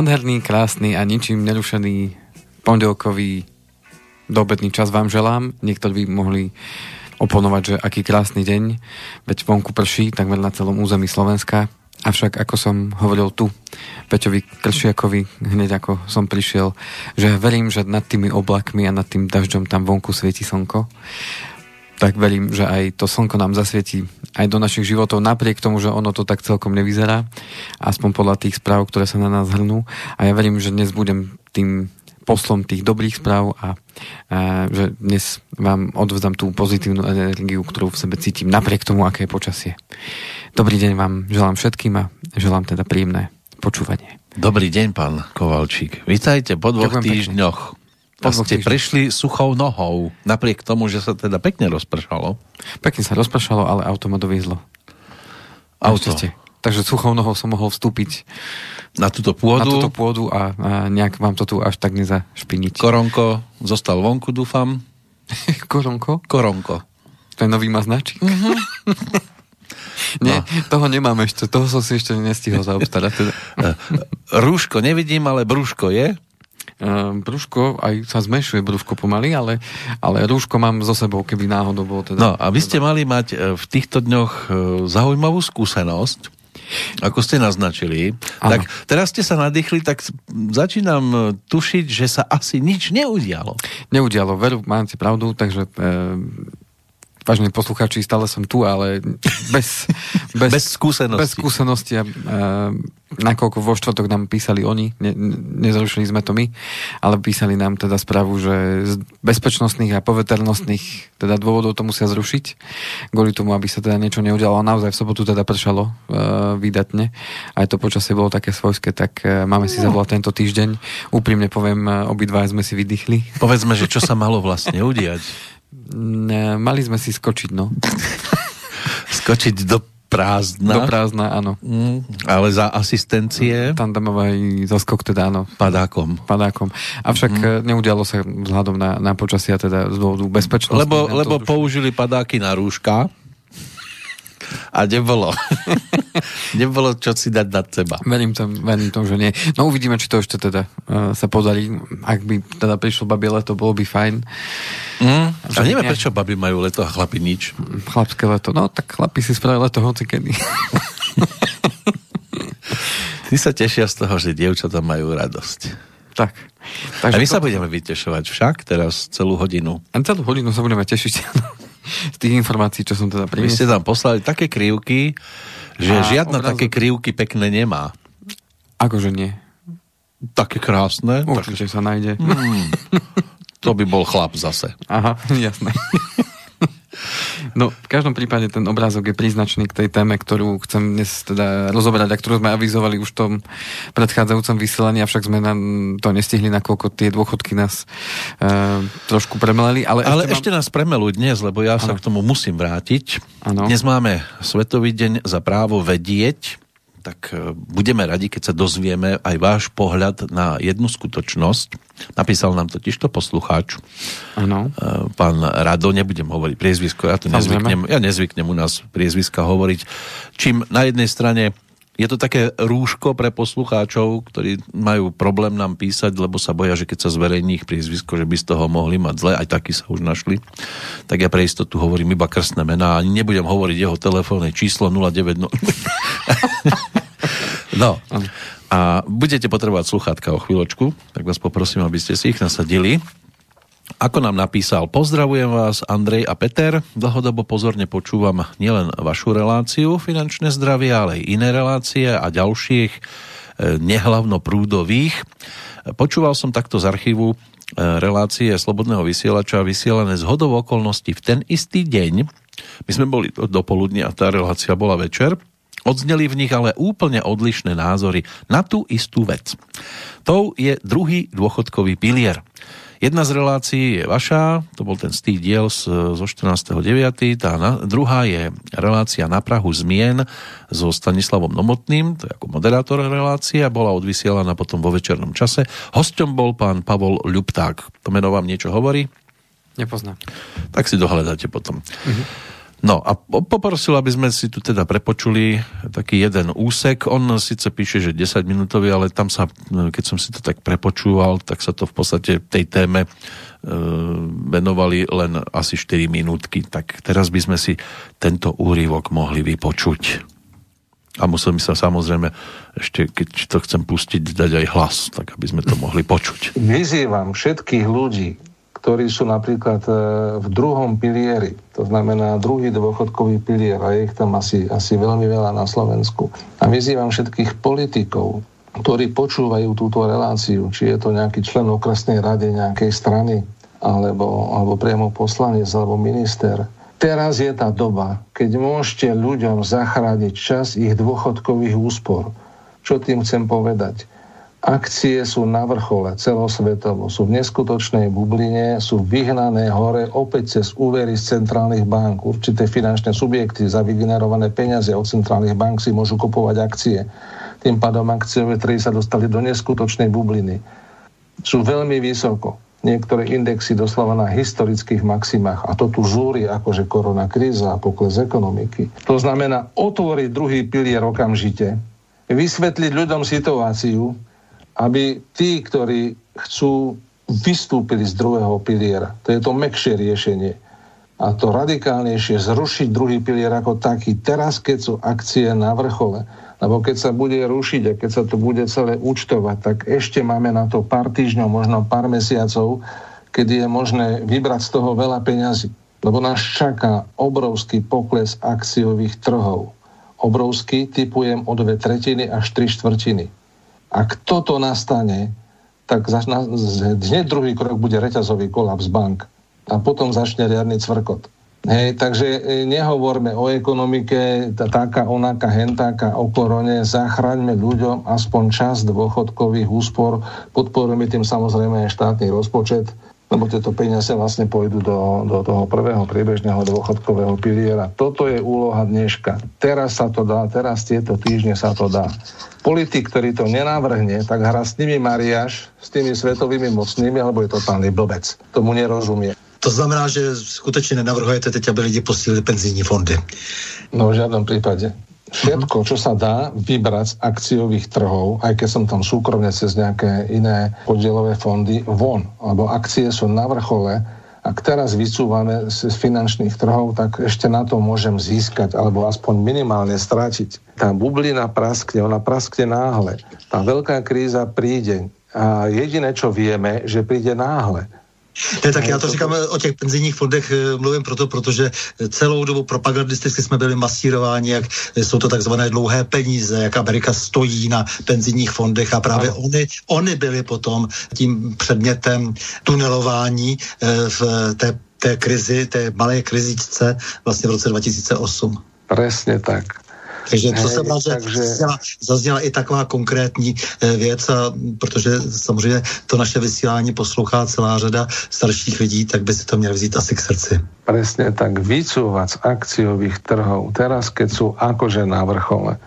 Nádherný, krásny a ničím nerušený pondelkový dobedný čas vám želám. Niektorí by mohli oponovať, že aký krásny deň, veď vonku prší takmer na celom území Slovenska. Avšak, ako som hovoril tu, Peťovi Kršiakovi, hneď ako som prišiel, že verím, že nad tými oblakmi a nad tým dažďom tam vonku svieti slnko tak verím, že aj to slnko nám zasvietí aj do našich životov, napriek tomu, že ono to tak celkom nevyzerá, aspoň podľa tých správ, ktoré sa na nás hrnú. A ja verím, že dnes budem tým poslom tých dobrých správ a, a že dnes vám odvzdám tú pozitívnu energiu, ktorú v sebe cítim, napriek tomu, aké je počasie. Dobrý deň vám želám všetkým a želám teda príjemné počúvanie. Dobrý deň, pán Kovalčík. Vítajte po dvoch Ďakujem týždňoch. Pekne. A ste prešli suchou nohou, napriek tomu, že sa teda pekne rozpršalo. Pekne sa rozpršalo, ale auto ma doviezlo. Auto. Takže suchou nohou som mohol vstúpiť na túto pôdu. Na túto pôdu a, a nejak vám to tu až tak nezašpiniť. Koronko zostal vonku, dúfam. Koronko? Koronko. To je nový maznačík. Uh-huh. Nie, no. toho nemám ešte, toho som si ešte nestihol zaobstarať. Teda. Rúško nevidím, ale brúško je. Ehm, brúško, aj sa zmenšuje brúško pomaly, ale, ale rúško mám so sebou, keby náhodou bolo teda. No a vy ste mali mať e, v týchto dňoch e, zaujímavú skúsenosť, ako ste naznačili. Ano. Tak teraz ste sa nadýchli, tak začínam e, tušiť, že sa asi nič neudialo. Neudialo, veru, máte pravdu, takže e, vážne poslucháči, stále som tu, ale bez, bez, bez skúsenosti. Bez skúsenosti a, a nakoľko vo štvrtok nám písali oni, ne, nezrušili sme to my, ale písali nám teda správu, že z bezpečnostných a poveternostných teda dôvodov to musia zrušiť, kvôli tomu, aby sa teda niečo neudialo. A naozaj v sobotu teda pršalo e, výdatne. Aj to počasie bolo také svojské, tak e, máme si no. zavolať tento týždeň. Úprimne poviem, e, obidva sme si vydýchli. Povedzme, že čo sa malo vlastne udiať. Ne, mali sme si skočiť, no. skočiť do prázdna. Do prázdna, áno. Mm, ale za asistencie? Tandemový zaskok, teda áno. Padákom. Padákom. Avšak mm. neudialo sa vzhľadom na, na počasia, teda z dôvodu bezpečnosti. Lebo, lebo použili padáky na rúška a nebolo. nebolo čo si dať nad seba. Verím tom, verím tom, že nie. No uvidíme, či to ešte teda uh, sa podarí. Ak by teda prišlo babie leto, bolo by fajn. Mm. A neviem, ne... prečo babi majú leto a chlapi nič. Chlapské leto. No tak chlapi si spravili leto hoci kedy. Ty sa tešia z toho, že dievčatá majú radosť. Tak. Takže a my to... sa budeme vytešovať však teraz celú hodinu. A celú hodinu sa budeme tešiť z tých informácií, čo som teda priniesol. Vy ste tam poslali také krivky, že a žiadna obrazok... také krivky pekné nemá. Akože nie? Také krásne. Určite tak... sa nájde. Mm, to by bol chlap zase. Aha, jasné. No, v každom prípade ten obrázok je príznačný k tej téme, ktorú chcem dnes teda rozoberať a ktorú sme avizovali už v tom predchádzajúcom vysielaní, avšak sme na to nestihli, nakoľko tie dôchodky nás e, trošku premeleli. Ale, ale ešte, ešte mám... nás premelujú dnes, lebo ja ano. sa k tomu musím vrátiť. Ano. Dnes máme Svetový deň za právo vedieť tak e, budeme radi, keď sa dozvieme aj váš pohľad na jednu skutočnosť. Napísal nám totiž to poslucháč. Ano. E, pán Rado, nebudem hovoriť priezvisko, ja to nezvyknem, ja nezvyknem u nás priezviska hovoriť. Čím na jednej strane je to také rúško pre poslucháčov, ktorí majú problém nám písať, lebo sa boja, že keď sa zverejní ich priezvisko, že by z toho mohli mať zle, aj takí sa už našli. Tak ja pre istotu hovorím iba krstné mená, ani nebudem hovoriť jeho telefónne číslo 090. no. A budete potrebovať sluchátka o chvíľočku, tak vás poprosím, aby ste si ich nasadili. Ako nám napísal, pozdravujem vás Andrej a Peter, dlhodobo pozorne počúvam nielen vašu reláciu finančné zdravie, ale aj iné relácie a ďalších e, nehlavno prúdových. Počúval som takto z archívu e, relácie Slobodného vysielača vysielané z hodov okolností v ten istý deň. My sme boli do poludnia, tá relácia bola večer. Odzneli v nich ale úplne odlišné názory na tú istú vec. Tou je druhý dôchodkový pilier. Jedna z relácií je vaša, to bol ten stý diel zo 14.9. Tá na, druhá je relácia na Prahu zmien so Stanislavom Nomotným, to je ako moderátor relácia, bola odvysielaná potom vo večernom čase. Hosťom bol pán Pavol Ľupták. To meno vám niečo hovorí? Nepoznám. Tak si dohľadáte potom. Uh-huh. No a poprosil, aby sme si tu teda prepočuli taký jeden úsek. On síce píše, že 10 minútový, ale tam sa, keď som si to tak prepočúval, tak sa to v podstate tej téme e, venovali len asi 4 minútky. Tak teraz by sme si tento úryvok mohli vypočuť. A musel by sa samozrejme ešte, keď to chcem pustiť, dať aj hlas, tak aby sme to mohli počuť. Vyzývam všetkých ľudí, ktorí sú napríklad e, v druhom pilieri, to znamená druhý dôchodkový pilier, a je ich tam asi, asi veľmi veľa na Slovensku. A vyzývam všetkých politikov, ktorí počúvajú túto reláciu, či je to nejaký člen okresnej rady nejakej strany, alebo, alebo priamo poslanec, alebo minister. Teraz je tá doba, keď môžete ľuďom zachrániť čas ich dôchodkových úspor. Čo tým chcem povedať? Akcie sú na vrchole celosvetovo, sú v neskutočnej bubline, sú vyhnané hore opäť cez úvery z centrálnych bank. Určité finančné subjekty za vygenerované peniaze od centrálnych bank si môžu kupovať akcie. Tým pádom akciové trhy sa dostali do neskutočnej bubliny. Sú veľmi vysoko. Niektoré indexy doslova na historických maximách. A to tu žúri akože korona kríza a pokles ekonomiky. To znamená otvoriť druhý pilier okamžite, vysvetliť ľuďom situáciu, aby tí, ktorí chcú, vystúpili z druhého piliera. To je to mekšie riešenie. A to radikálnejšie zrušiť druhý pilier ako taký. Teraz, keď sú akcie na vrchole, lebo keď sa bude rušiť a keď sa to bude celé účtovať, tak ešte máme na to pár týždňov, možno pár mesiacov, kedy je možné vybrať z toho veľa peňazí. Lebo nás čaká obrovský pokles akciových trhov. Obrovský, typujem o dve tretiny až tri štvrtiny. Ak toto nastane, tak začne, hneď druhý krok bude reťazový kolaps bank a potom začne riadny cvrkot. Hej, takže e, nehovorme o ekonomike, taká, onaká, hentáka, o korone, zachraňme ľuďom aspoň čas dôchodkových úspor, podporujeme tým samozrejme aj štátny rozpočet, lebo tieto peniaze vlastne pôjdu do, do toho prvého priebežného dôchodkového piliera. Toto je úloha dneška. Teraz sa to dá, teraz tieto týždne sa to dá. Politik, ktorý to nenavrhne, tak hra s nimi Mariáš, s tými svetovými mocnými, alebo je totálny blbec. Tomu nerozumie. To znamená, že skutečně nenavrhujete teď, aby lidi posílili penzijní fondy? No v žiadnom prípade všetko, čo sa dá vybrať z akciových trhov, aj keď som tam súkromne cez nejaké iné podielové fondy, von, lebo akcie sú na vrchole, ak teraz vycúvame z finančných trhov, tak ešte na to môžem získať, alebo aspoň minimálne strátiť. Tá bublina praskne, ona praskne náhle. Tá veľká kríza príde. A jediné, čo vieme, že príde náhle. Ne, tak já to říkám o těch penzijních fondech, eh, mluvím proto, protože celou dobu propagandisticky jsme byli masírováni, jak jsou to takzvané dlouhé peníze, jak Amerika stojí na penzijních fondech a právě oni, oni byli potom tím předmětem tunelování eh, v té, té krizi, té malé krizičce vlastně v roce 2008. Presne tak. Takže to jsem rád, že takže... zazněla, zazněla i taková konkrétní e, věc, a, protože samozřejmě to naše vysílání poslouchá celá řada starších lidí, tak by si to měli vzít asi k srdci. Presne tak, vycúvať z akciových trhov, teraz keď sú akože na vrchole,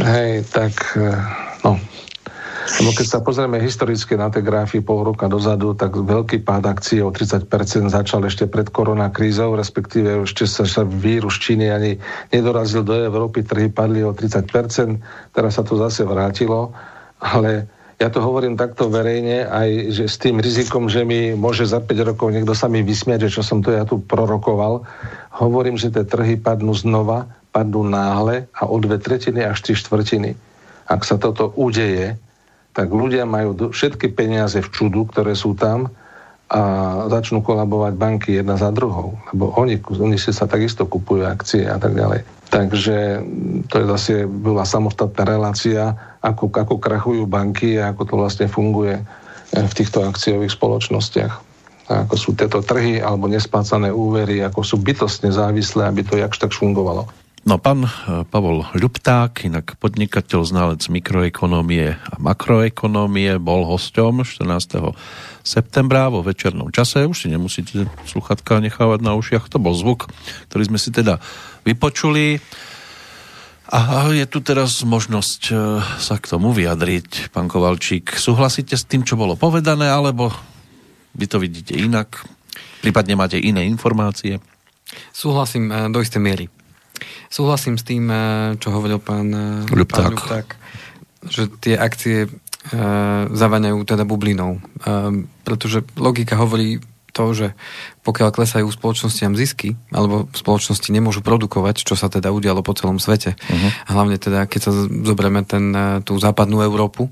hej, tak e, no, lebo keď sa pozrieme historicky na tie grafy pol roka dozadu, tak veľký pád akcií o 30% začal ešte pred koronakrízou, respektíve ešte sa, sa vírus Číny ani nedorazil do Európy, trhy padli o 30%, teraz sa to zase vrátilo, ale ja to hovorím takto verejne, aj že s tým rizikom, že mi môže za 5 rokov niekto sa mi vysmiať, že čo som to ja tu prorokoval, hovorím, že tie trhy padnú znova, padnú náhle a o dve tretiny až tri štvrtiny. Ak sa toto udeje, tak ľudia majú všetky peniaze v čudu, ktoré sú tam a začnú kolabovať banky jedna za druhou, lebo oni, oni si sa takisto kupujú akcie a tak ďalej. Takže to je zase bola samostatná relácia, ako, ako krachujú banky a ako to vlastne funguje v týchto akciových spoločnostiach. Ako sú tieto trhy alebo nesplácané úvery, ako sú bytostne závislé, aby to jakž tak fungovalo. No pán eh, Pavol Ľupták, inak podnikateľ, znalec mikroekonómie a makroekonómie, bol hosťom 14. septembra vo večernom čase. Už si nemusíte sluchatka nechávať na ušiach. To bol zvuk, ktorý sme si teda vypočuli. A je tu teraz možnosť eh, sa k tomu vyjadriť, pán Kovalčík. Súhlasíte s tým, čo bolo povedané, alebo vy to vidíte inak? Prípadne máte iné informácie? Súhlasím uh, do istej miery. Súhlasím s tým, uh, čo hovoril pán, uh, Ľupták. pán Ľupták, že tie akcie uh, zavaňajú teda bublinou. Uh, pretože logika hovorí to, že pokiaľ klesajú spoločnostiam zisky, alebo spoločnosti nemôžu produkovať, čo sa teda udialo po celom svete. Uh-huh. Hlavne teda, keď sa zoberieme ten, tú západnú Európu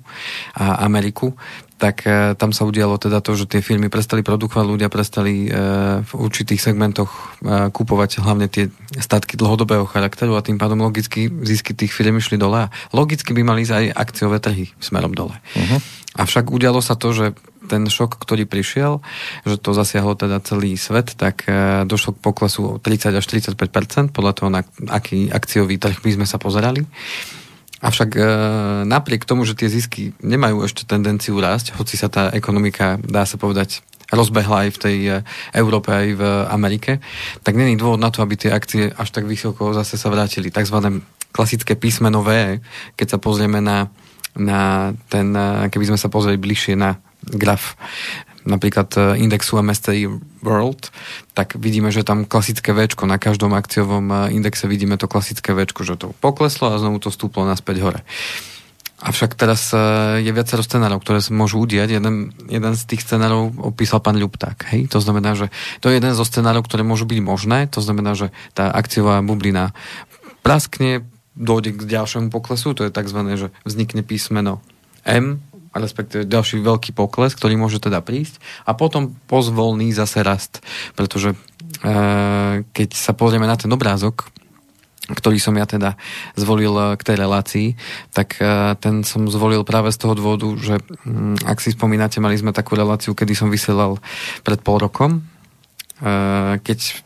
a Ameriku, tak e, tam sa udialo teda to, že tie firmy prestali produkovať, ľudia prestali e, v určitých segmentoch e, kupovať hlavne tie statky dlhodobého charakteru a tým pádom logicky zisky tých firm išli dole a logicky by mali ísť aj akciové trhy smerom dole. Uh-huh. Avšak udialo sa to, že ten šok, ktorý prišiel, že to zasiahlo teda celý svet, tak došlo k poklesu 30 až 45% podľa toho, na aký akciový trh by sme sa pozerali. Avšak e, napriek tomu, že tie zisky nemajú ešte tendenciu rásť, hoci sa tá ekonomika, dá sa povedať, rozbehla aj v tej e, Európe, aj v Amerike, tak není dôvod na to, aby tie akcie až tak vysoko zase sa vrátili. Takzvané klasické písmeno V, keď sa pozrieme na, na ten, e, keby sme sa pozreli bližšie na graf napríklad e, indexu MSCI World, tak vidíme, že tam klasické V, na každom akciovom e, indexe vidíme to klasické V, že to pokleslo a znovu to stúplo naspäť hore. Avšak teraz e, je viacero scenárov, ktoré sa môžu udiať. Jeden, jeden z tých scenárov opísal pán Ľupták. Hej? To znamená, že to je jeden zo scenárov, ktoré môžu byť možné. To znamená, že tá akciová bublina praskne, dojde k ďalšiemu poklesu, to je tzv. že vznikne písmeno M, respektíve ďalší veľký pokles, ktorý môže teda prísť. A potom pozvolný zase rast, pretože e, keď sa pozrieme na ten obrázok, ktorý som ja teda zvolil e, k tej relácii, tak e, ten som zvolil práve z toho dôvodu, že mm, ak si spomínate, mali sme takú reláciu, kedy som vysielal pred pol rokom, keď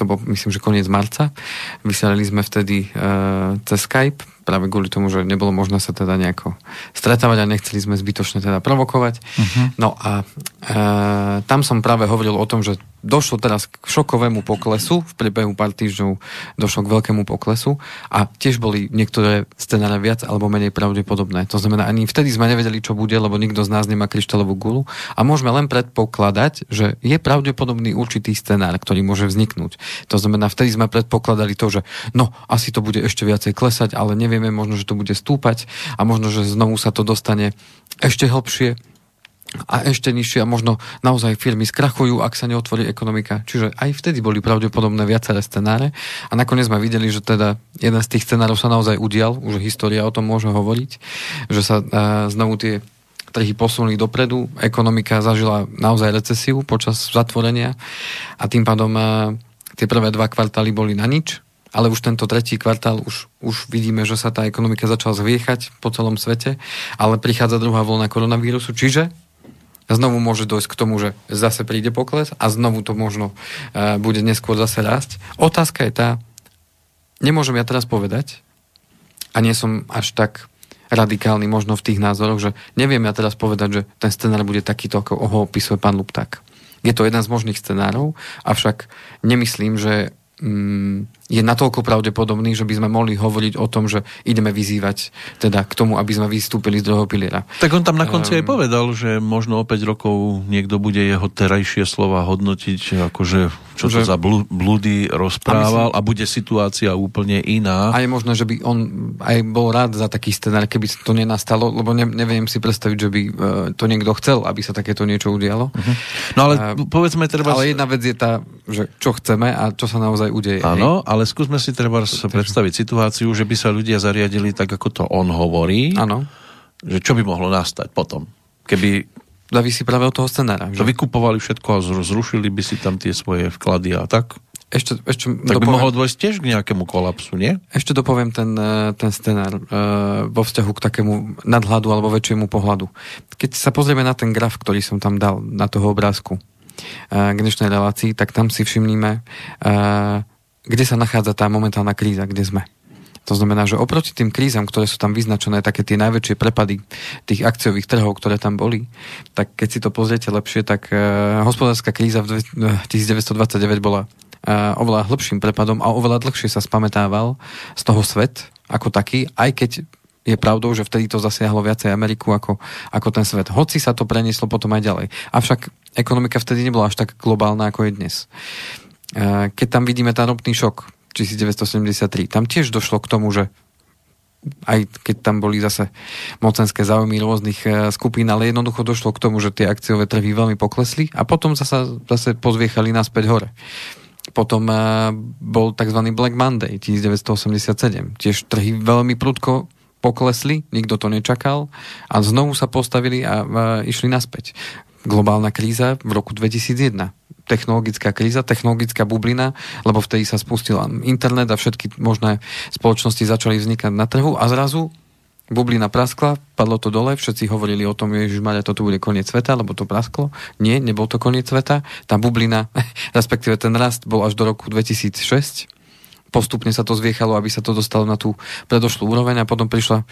to bol myslím, že koniec marca. Vysielali sme vtedy cez Skype práve kvôli tomu, že nebolo možné sa teda nejako stretávať a nechceli sme zbytočne teda provokovať. Uh-huh. No a e, tam som práve hovoril o tom, že došlo teraz k šokovému poklesu, v priebehu pár týždňov došlo k veľkému poklesu a tiež boli niektoré scenáre viac alebo menej pravdepodobné. To znamená, ani vtedy sme nevedeli, čo bude, lebo nikto z nás nemá kryštálovú gulu a môžeme len predpokladať, že je pravdepodobný určitý scenár, ktorý môže vzniknúť. To znamená, vtedy sme predpokladali to, že no, asi to bude ešte viacej klesať, ale neviem nevieme, možno, že to bude stúpať a možno, že znovu sa to dostane ešte hlbšie a ešte nižšie a možno naozaj firmy skrachujú, ak sa neotvorí ekonomika. Čiže aj vtedy boli pravdepodobné viaceré scenáre. A nakoniec sme videli, že teda jeden z tých scenárov sa naozaj udial, už história o tom môže hovoriť, že sa uh, znovu tie trhy posunuli dopredu, ekonomika zažila naozaj recesiu počas zatvorenia. A tým pádom uh, tie prvé dva kvartály boli na nič. Ale už tento tretí kvartál už, už vidíme, že sa tá ekonomika začala zviechať po celom svete, ale prichádza druhá vlna koronavírusu, čiže znovu môže dojsť k tomu, že zase príde pokles a znovu to možno uh, bude neskôr zase rásť. Otázka je tá, nemôžem ja teraz povedať, a nie som až tak radikálny možno v tých názoroch, že neviem ja teraz povedať, že ten scenár bude takýto, ako ho opisuje pán Lupták. Je to jeden z možných scenárov, avšak nemyslím, že je natoľko pravdepodobný, že by sme mohli hovoriť o tom, že ideme vyzývať teda k tomu, aby sme vystúpili z druhého piliera. Tak on tam na konci um, aj povedal, že možno o 5 rokov niekto bude jeho terajšie slova hodnotiť, akože čo že, to za blúdy rozprával a, myslím, a bude situácia úplne iná. A je možné, že by on aj bol rád za taký scenár, keby to nenastalo, lebo ne, neviem si predstaviť, že by uh, to niekto chcel, aby sa takéto niečo udialo. Uh-huh. No ale uh, povedzme treba... Ale jedna vec je tá, že čo chceme a čo sa naozaj udeje. Áno, ale ale skúsme si treba predstaviť situáciu, že by sa ľudia zariadili tak, ako to on hovorí. Áno. Že čo by mohlo nastať potom? Keby závisí práve od toho scenára. Že? vykupovali všetko a zrušili by si tam tie svoje vklady a tak? Ešte, ešte tak dopoviem, by mohlo dôjsť tiež k nejakému kolapsu, nie? Ešte dopoviem ten, e, ten scenár uh, vo vzťahu k takému nadhľadu alebo väčšiemu pohľadu. Keď sa pozrieme na ten graf, ktorý som tam dal, na toho obrázku k dnešnej relácii, tak tam si všimníme kde sa nachádza tá momentálna kríza, kde sme. To znamená, že oproti tým krízam, ktoré sú tam vyznačené, také tie najväčšie prepady tých akciových trhov, ktoré tam boli, tak keď si to pozriete lepšie, tak hospodárska kríza v 1929 bola oveľa hĺbším prepadom a oveľa dlhšie sa spametával z toho svet ako taký, aj keď je pravdou, že vtedy to zasiahlo viacej Ameriku ako, ako ten svet. Hoci sa to prenieslo potom aj ďalej. Avšak ekonomika vtedy nebola až tak globálna, ako je dnes. keď tam vidíme ten ropný šok 1973, tam tiež došlo k tomu, že aj keď tam boli zase mocenské záujmy rôznych skupín, ale jednoducho došlo k tomu, že tie akciové trhy veľmi poklesli a potom zase, zase pozviechali naspäť hore. Potom bol tzv. Black Monday 1987. Tiež trhy veľmi prudko poklesli, nikto to nečakal a znovu sa postavili a, a išli naspäť. Globálna kríza v roku 2001 technologická kríza, technologická bublina, lebo vtedy sa spustil internet a všetky možné spoločnosti začali vznikať na trhu a zrazu bublina praskla, padlo to dole, všetci hovorili o tom, že Maria, toto bude koniec sveta, lebo to prasklo. Nie, nebol to koniec sveta. Tá bublina, respektíve ten rast bol až do roku 2006 postupne sa to zviechalo, aby sa to dostalo na tú predošlú úroveň a potom prišla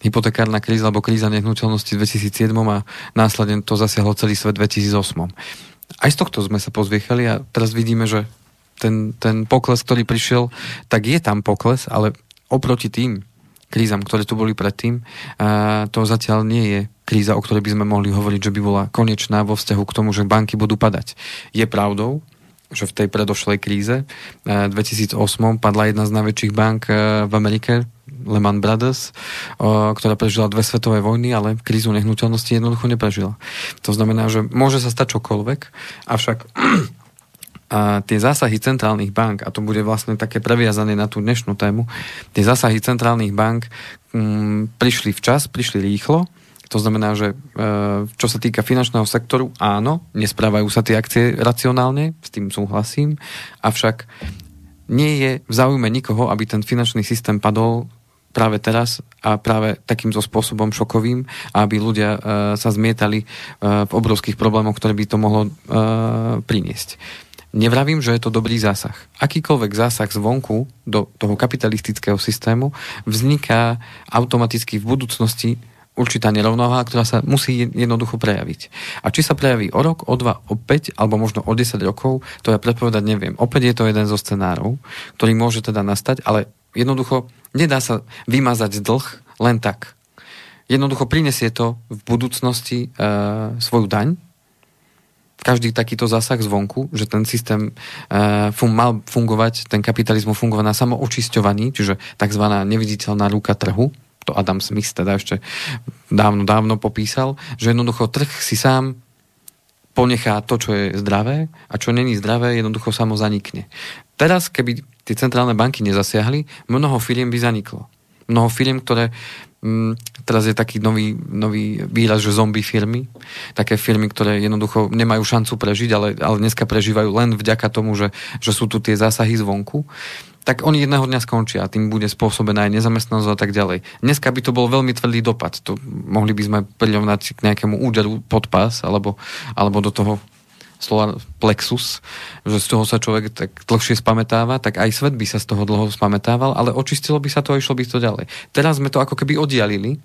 hypotekárna kríza alebo kríza nehnuteľnosti v 2007 a následne to zasiahlo celý svet v 2008. Aj z tohto sme sa pozviechali a teraz vidíme, že ten, ten pokles, ktorý prišiel, tak je tam pokles, ale oproti tým krízam, ktoré tu boli predtým, to zatiaľ nie je kríza, o ktorej by sme mohli hovoriť, že by bola konečná vo vzťahu k tomu, že banky budú padať. Je pravdou, že v tej predošlej kríze 2008 eh, padla jedna z najväčších bank eh, v Amerike, Lehman Brothers, eh, ktorá prežila dve svetové vojny, ale krízu nehnuteľnosti jednoducho neprežila. To znamená, že môže sa stať čokoľvek, avšak a tie zásahy centrálnych bank, a to bude vlastne také previazané na tú dnešnú tému, tie zásahy centrálnych bank m, mm, prišli včas, prišli rýchlo to znamená, že e, čo sa týka finančného sektoru, áno, nesprávajú sa tie akcie racionálne, s tým súhlasím, avšak nie je v záujme nikoho, aby ten finančný systém padol práve teraz a práve takýmto spôsobom šokovým, aby ľudia e, sa zmietali e, v obrovských problémoch, ktoré by to mohlo priniesť. Nevravím, že je to dobrý zásah. Akýkoľvek zásah zvonku do toho kapitalistického systému vzniká automaticky v budúcnosti určitá nerovnováha, ktorá sa musí jednoducho prejaviť. A či sa prejaví o rok, o dva, o 5 alebo možno o 10 rokov, to ja predpovedať neviem. Opäť je to jeden zo scenárov, ktorý môže teda nastať, ale jednoducho nedá sa vymazať dlh len tak. Jednoducho prinesie to v budúcnosti e, svoju daň, každý takýto zásah zvonku, že ten systém e, fun, mal fungovať, ten kapitalizmus fungovať na samoočisťovaní, čiže tzv. neviditeľná ruka trhu, to Adam Smith teda ešte dávno, dávno popísal, že jednoducho trh si sám ponechá to, čo je zdravé a čo není zdravé, jednoducho samo zanikne. Teraz, keby tie centrálne banky nezasiahli, mnoho firiem by zaniklo. Mnoho firiem, ktoré mm, teraz je taký nový, nový výraz, že zombie firmy. Také firmy, ktoré jednoducho nemajú šancu prežiť, ale, ale dneska prežívajú len vďaka tomu, že, že sú tu tie zásahy zvonku tak oni jedného dňa skončia a tým bude spôsobená aj nezamestnanosť a tak ďalej. Dneska by to bol veľmi tvrdý dopad. To mohli by sme prirovnať k nejakému úderu pod pás alebo, alebo do toho slova plexus, že z toho sa človek tak dlhšie spametáva, tak aj svet by sa z toho dlho spametával, ale očistilo by sa to a išlo by to ďalej. Teraz sme to ako keby oddialili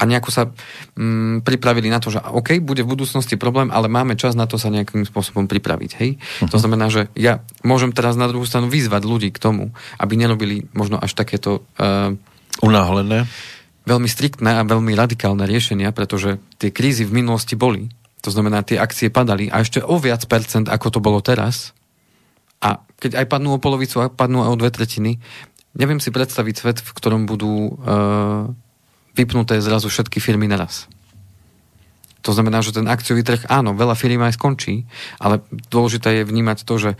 a nejako sa mm, pripravili na to, že OK, bude v budúcnosti problém, ale máme čas na to sa nejakým spôsobom pripraviť. Hej? Uh-huh. To znamená, že ja môžem teraz na druhú stranu vyzvať ľudí k tomu, aby nerobili možno až takéto uh, unáhlené veľmi striktné a veľmi radikálne riešenia, pretože tie krízy v minulosti boli. To znamená, tie akcie padali a ešte o viac percent, ako to bolo teraz. A keď aj padnú o polovicu, a padnú aj o dve tretiny, neviem si predstaviť svet, v ktorom budú uh, vypnuté zrazu všetky firmy naraz. To znamená, že ten akciový trh, áno, veľa firm aj skončí, ale dôležité je vnímať to, že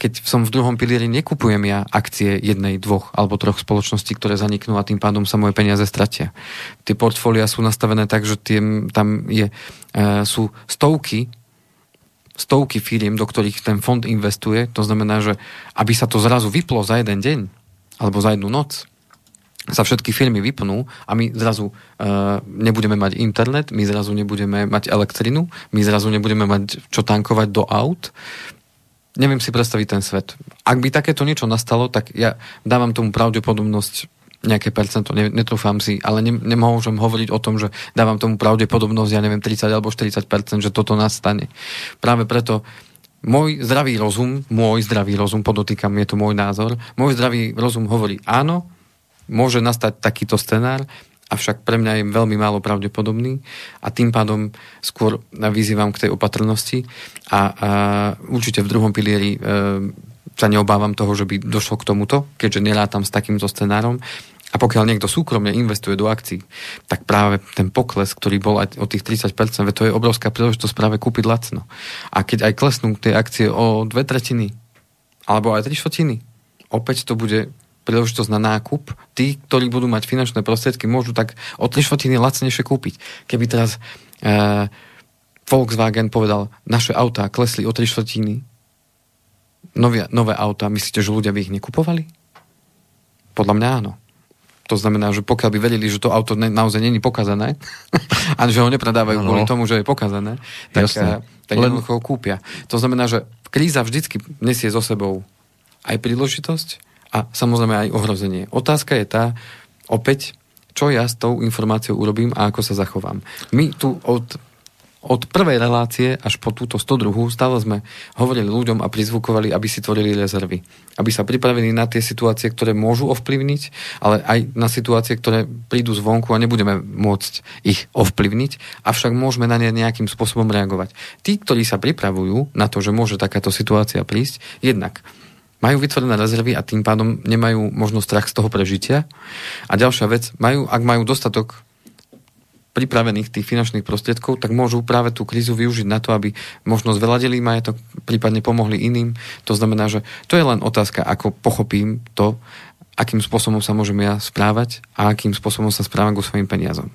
keď som v druhom pilieri, nekupujem ja akcie jednej, dvoch alebo troch spoločností, ktoré zaniknú a tým pádom sa moje peniaze stratia. Tie portfólia sú nastavené tak, že tým, tam je, e, sú stovky stovky firiem, do ktorých ten fond investuje. To znamená, že aby sa to zrazu vyplo za jeden deň alebo za jednu noc, sa všetky firmy vypnú a my zrazu uh, nebudeme mať internet, my zrazu nebudeme mať elektrinu, my zrazu nebudeme mať čo tankovať do aut. Neviem si predstaviť ten svet. Ak by takéto niečo nastalo, tak ja dávam tomu pravdepodobnosť nejaké percento, ne, netrúfam si, ale ne, nemôžem hovoriť o tom, že dávam tomu pravdepodobnosť, ja neviem, 30 alebo 40%, že toto nastane. Práve preto môj zdravý rozum, môj zdravý rozum, podotýkam, je to môj názor, môj zdravý rozum hovorí áno, môže nastať takýto scenár, avšak pre mňa je veľmi málo pravdepodobný a tým pádom skôr vyzývam k tej opatrnosti a, a určite v druhom pilieri e, sa neobávam toho, že by došlo k tomuto, keďže nerátam s takýmto scenárom. A pokiaľ niekto súkromne investuje do akcií, tak práve ten pokles, ktorý bol aj o tých 30%, to je obrovská príležitosť práve kúpiť lacno. A keď aj klesnú tie akcie o dve tretiny, alebo aj tri štvrtiny, opäť to bude príležitosť na nákup. Tí, ktorí budú mať finančné prostriedky, môžu tak o tri štvrtiny lacnejšie kúpiť. Keby teraz e, Volkswagen povedal, naše autá klesli o tri štvrtiny, nové, nové autá, myslíte, že ľudia by ich nekupovali? Podľa mňa áno. To znamená, že pokiaľ by vedeli, že to auto ne, naozaj není pokazané a že ho nepredávajú ano. kvôli tomu, že je pokazané, tak, Jasne. Tak Len... jednoducho ho kúpia. To znamená, že kríza vždycky nesie so sebou aj príležitosť a samozrejme aj ohrozenie. Otázka je tá, opäť, čo ja s tou informáciou urobím a ako sa zachovám. My tu od od prvej relácie až po túto 102. stále sme hovorili ľuďom a prizvukovali, aby si tvorili rezervy. Aby sa pripravili na tie situácie, ktoré môžu ovplyvniť, ale aj na situácie, ktoré prídu zvonku a nebudeme môcť ich ovplyvniť, avšak môžeme na ne nejakým spôsobom reagovať. Tí, ktorí sa pripravujú na to, že môže takáto situácia prísť, jednak majú vytvorené rezervy a tým pádom nemajú možno strach z toho prežitia. A ďalšia vec, majú, ak majú dostatok pripravených tých finančných prostriedkov, tak môžu práve tú krízu využiť na to, aby možno zveladili majetok, prípadne pomohli iným. To znamená, že to je len otázka, ako pochopím to, akým spôsobom sa môžem ja správať a akým spôsobom sa správam ku svojim peniazom.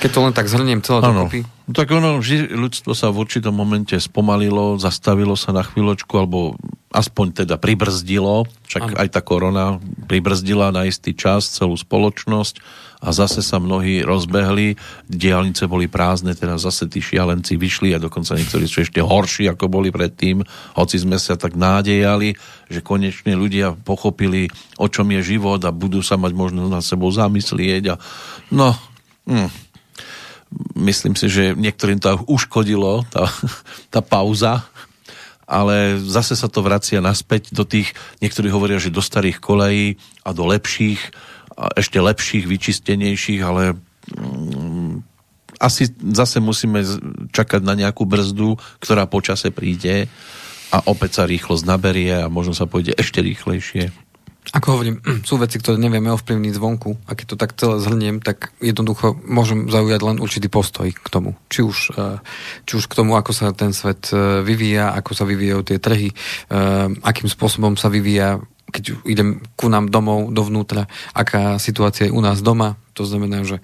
Keď to len tak zhrniem celé dokopy. Tak ono, ľudstvo sa v určitom momente spomalilo, zastavilo sa na chvíľočku, alebo aspoň teda pribrzdilo, však ano. aj tá korona pribrzdila na istý čas celú spoločnosť a zase sa mnohí rozbehli, diálnice boli prázdne, teraz zase tí šialenci vyšli a dokonca niektorí sú ešte horší, ako boli predtým, hoci sme sa tak nádejali, že konečne ľudia pochopili, o čom je život a budú sa mať možnosť na sebou zamyslieť a no, hm, myslím si, že niektorým to uškodilo, tá, tá pauza, ale zase sa to vracia naspäť do tých, niektorí hovoria, že do starých kolejí a do lepších, ešte lepších, vyčistenejších, ale mm, asi zase musíme čakať na nejakú brzdu, ktorá počase príde a opäť sa rýchlosť naberie a možno sa pôjde ešte rýchlejšie. Ako hovorím, sú veci, ktoré nevieme ovplyvniť zvonku. A keď to tak celé zhrniem, tak jednoducho môžem zaujať len určitý postoj k tomu. Či už, e, či už k tomu, ako sa ten svet e, vyvíja, ako sa vyvíjajú tie trhy, e, akým spôsobom sa vyvíja keď idem ku nám domov, dovnútra, aká situácia je u nás doma, to znamená, že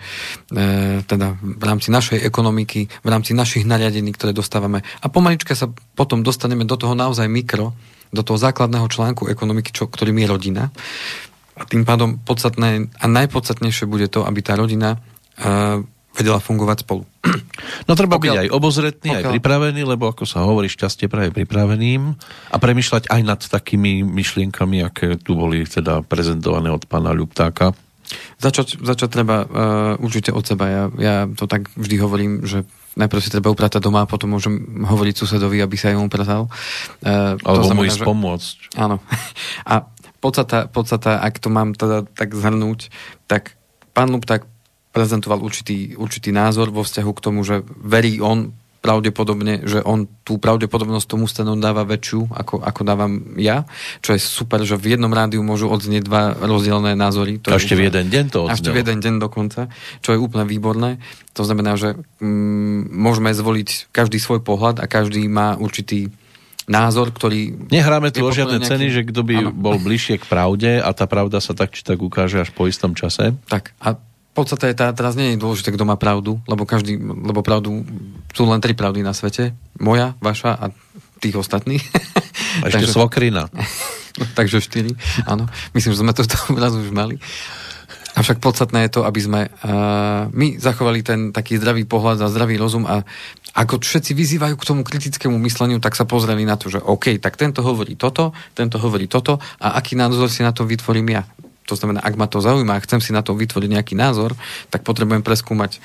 e, teda v rámci našej ekonomiky, v rámci našich nariadení, ktoré dostávame a pomalička sa potom dostaneme do toho naozaj mikro, do toho základného článku ekonomiky, čo, ktorým je rodina. A tým pádom podstatné a najpodstatnejšie bude to, aby tá rodina e, vedela fungovať spolu. No treba pokiaľ, byť aj obozretný, pokiaľ, aj pripravený, lebo ako sa hovorí, šťastie praje pripraveným a premyšľať aj nad takými myšlienkami, aké tu boli teda prezentované od pána Ľuptáka. Začať, začať treba uh, určite od seba. Ja, ja to tak vždy hovorím, že najprv si treba upratať doma a potom môžem hovoriť susedovi, aby sa aj upratal. Uh, Alebo mu ísť že... pomôcť. Áno. A podstata, podstata, ak to mám teda tak zhrnúť, tak pán Lupták prezentoval určitý, určitý názor vo vzťahu k tomu, že verí on pravdepodobne, že on tú pravdepodobnosť tomu stanu dáva väčšiu, ako, ako dávam ja, čo je super, že v jednom rádiu môžu odznieť dva rozdielne názory. To a ešte úplne, v jeden deň to odznelo. ešte v jeden deň dokonca, čo je úplne výborné. To znamená, že mm, môžeme zvoliť každý svoj pohľad a každý má určitý názor, ktorý... Nehráme tu o žiadne nejaký... ceny, že kto by ano. bol bližšie k pravde a tá pravda sa tak či tak ukáže až po istom čase. Tak a podstate tá, teraz nie je dôležité, kto má pravdu, lebo každý, lebo pravdu sú len tri pravdy na svete. Moja, vaša a tých ostatných. A ešte takže, svokrina. takže štyri, áno. Myslím, že sme to raz už mali. Avšak podstatné je to, aby sme uh, my zachovali ten taký zdravý pohľad a zdravý rozum a ako všetci vyzývajú k tomu kritickému mysleniu, tak sa pozreli na to, že OK, tak tento hovorí toto, tento hovorí toto a aký názor si na to vytvorím ja. To znamená, ak ma to zaujíma a chcem si na to vytvoriť nejaký názor, tak potrebujem preskúmať e,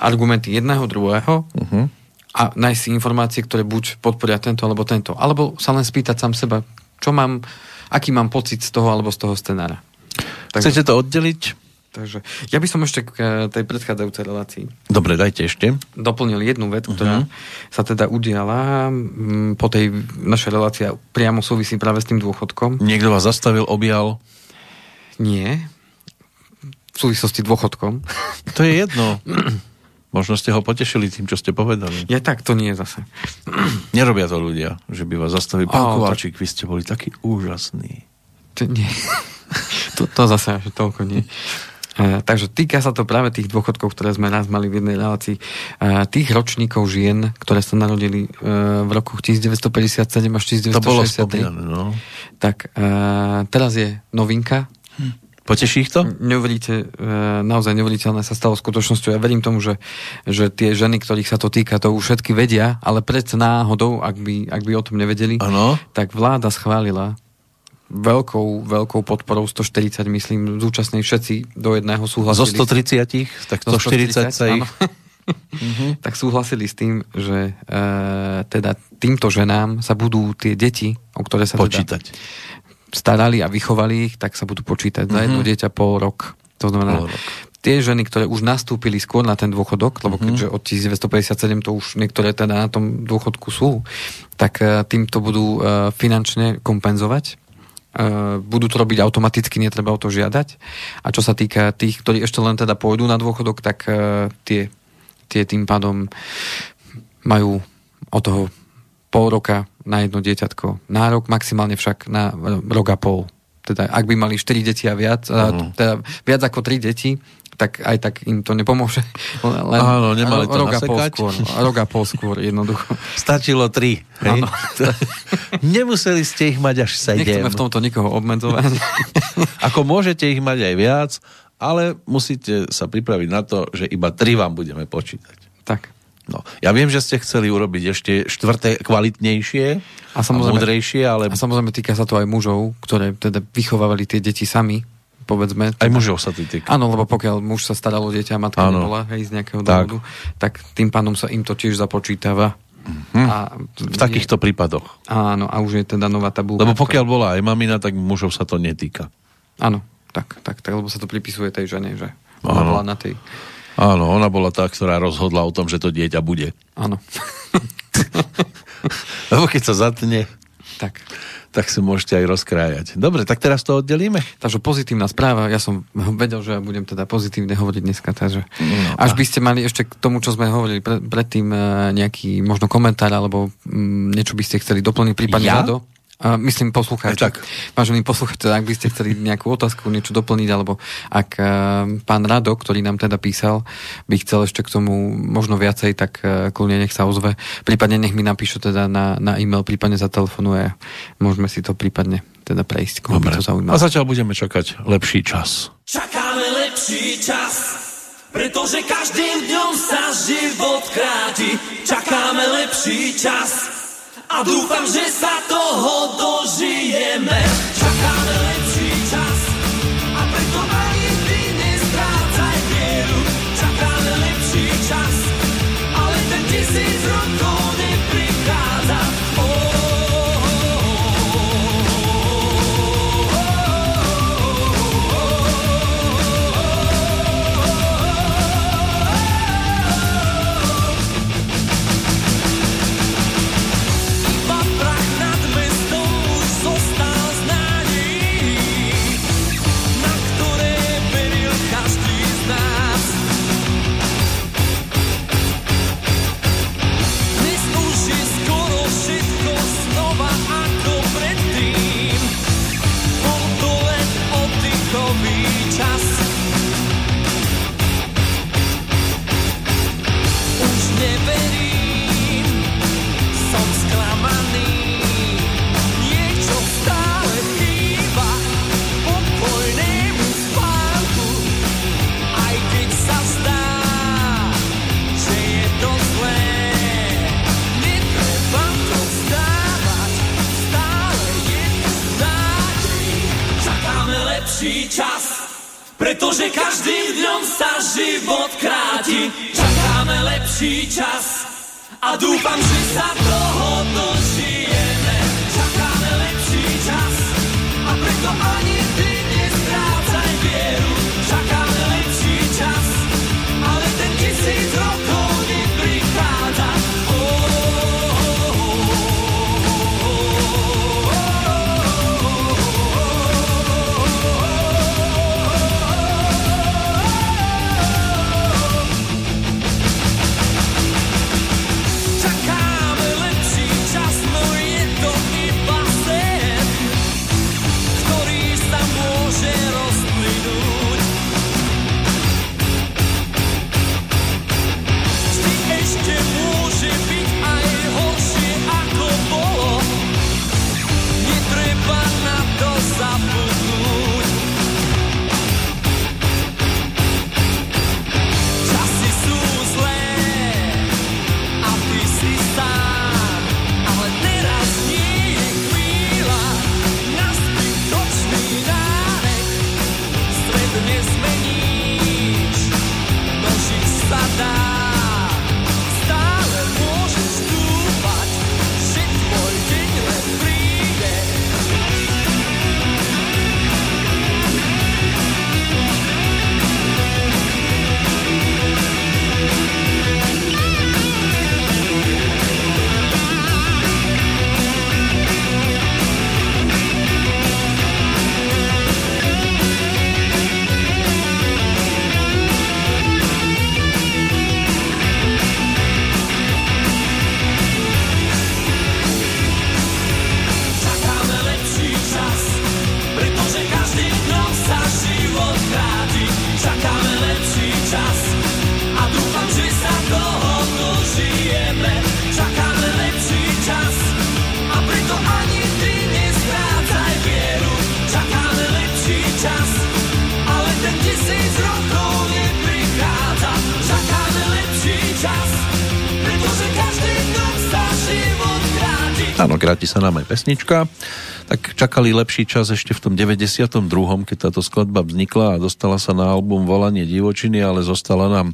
argumenty jedného, druhého uh-huh. a nájsť si informácie, ktoré buď podporia tento alebo tento. Alebo sa len spýtať sám seba, čo mám, aký mám pocit z toho alebo z toho scenára. Takže... Chcete to oddeliť? Takže ja by som ešte k eh, tej predchádzajúcej relácii Dobre, dajte ešte. doplnil jednu vec, ktorá sa teda udiala mm, po tej našej relácii priamo súvisí práve s tým dôchodkom. Niekto vás zastavil, objal. Nie. V súvislosti dôchodkom. To je jedno. Možno ste ho potešili tým, čo ste povedali. Ja tak, to nie je zase. Nerobia to ľudia, že by vás zastavili. Pán Á, Kováčik, vy ste boli taký úžasný. To nie. to, to zase až toľko nie. E, takže týka sa to práve tých dôchodkov, ktoré sme raz mali v jednej relácii. E, tých ročníkov žien, ktoré sa narodili e, v roku 1957 až To bolo 1963. spomínané, no. Tak teraz je novinka. Poteší ich to? Neuveríte, e, naozaj neuveriteľné sa stalo skutočnosťou. Ja verím tomu, že, že tie ženy, ktorých sa to týka, to už všetky vedia, ale pred náhodou, ak by, ak by o tom nevedeli, Áno. tak vláda schválila veľkou, veľkou podporou 140, myslím, zúčastní všetci do jedného Zo súhlasili. 130, tak 140 sa ich... áno. tak súhlasili s tým, že e, teda týmto ženám sa budú tie deti, o ktoré sa teda Počítať. Starali a vychovali ich, tak sa budú počítať za jedno dieťa pol rok. To znamená, Pol rok. tie ženy, ktoré už nastúpili skôr na ten dôchodok, lebo keďže od 1957 to už niektoré teda na tom dôchodku sú, tak e, týmto budú e, finančne kompenzovať. E, Budú to robiť automaticky, netreba o to žiadať. A čo sa týka tých, ktorí ešte len teda pôjdu na dôchodok, tak tie, tie tým pádom majú od toho pol roka na jedno dieťatko nárok, maximálne však na rok a pol. Teda ak by mali 4 deti a viac, uh-huh. teda viac ako 3 deti, tak aj tak im to nepomôže. Len Áno, nemali to rok a pol skôr. Rok a pol skôr, jednoducho. Stačilo tri. Hej? Áno. Nemuseli ste ich mať až sedem. Nechceme v tomto nikoho obmedzovať. Ako môžete ich mať aj viac, ale musíte sa pripraviť na to, že iba tri vám budeme počítať. tak. No, ja viem, že ste chceli urobiť ešte štvrté kvalitnejšie a, A samozrejme- múdrejšie, ale A samozrejme týka sa to aj mužov, ktoré teda vychovávali tie deti sami, povedzme. aj mužov sa to týka. Áno, lebo pokiaľ muž sa staral o dieťa a matka Áno. nebola hej, z nejakého Tak. dôvodu, tak tým pádom sa im to tiež započítava. A V takýchto prípadoch. Áno, a už je teda nová tabulka. Lebo pokiaľ bola aj mamina, tak mužov sa to netýka. Áno, tak, tak, tak, lebo sa to pripisuje tej žene, že bola na tej... Áno, ona bola tá, ktorá rozhodla o tom, že to dieťa bude. Áno. Lebo keď sa zatne, tak. tak sa môžete aj rozkrájať. Dobre, tak teraz to oddelíme. Takže pozitívna správa, ja som vedel, že ja budem teda pozitívne hovoriť dneska, takže No, až by ste mali ešte k tomu, čo sme hovorili pre, predtým, eh, nejaký možno komentár, alebo mm, niečo by ste chceli doplniť, prípadne Ja? Rado. A myslím poslucháči. Tak. Vážení poslucháči, ak by ste chceli nejakú otázku, niečo doplniť, alebo ak eh, pán Rado, ktorý nám teda písal, by chcel ešte k tomu možno viacej, tak eh, kľudne nech sa ozve. Prípadne nech mi napíšu teda na, na e-mail, prípadne zatelefonuje. Môžeme si to prípadne teda prejsť, koho by to A zaujímalo. zatiaľ budeme čakať lepší čas. Čakáme lepší čas, pretože každým dňom sa život kráti. Čakáme lepší čas a dúfam, že sa toho dožijeme. Čakáme lepší čas a preto ani ty nestrácaj vieru. Čakáme lepší čas, ale ten tisíc rokov lepší čas, pretože každým dňom sa život kráti. Čakáme lepší čas a dúfam, že sa toho dožijeme. Sa nám aj pesnička. Tak čakali lepší čas ešte v tom 92., keď táto skladba vznikla a dostala sa na album Volanie divočiny, ale zostala nám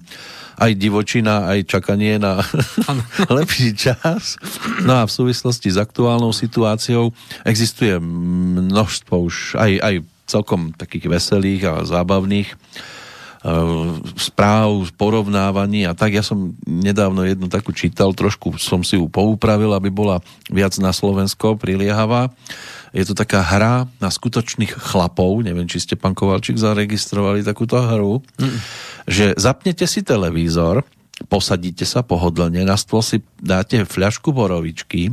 aj divočina, aj čakanie na lepší čas. No a v súvislosti s aktuálnou situáciou existuje množstvo už aj, aj celkom takých veselých a zábavných správ, porovnávaní a tak. Ja som nedávno jednu takú čítal, trošku som si ju poupravil, aby bola viac na Slovensko priliehavá. Je to taká hra na skutočných chlapov, neviem, či ste, pán Kovalčík, zaregistrovali takúto hru, mm. že zapnete si televízor, posadíte sa pohodlne, na stôl si dáte fľašku borovičky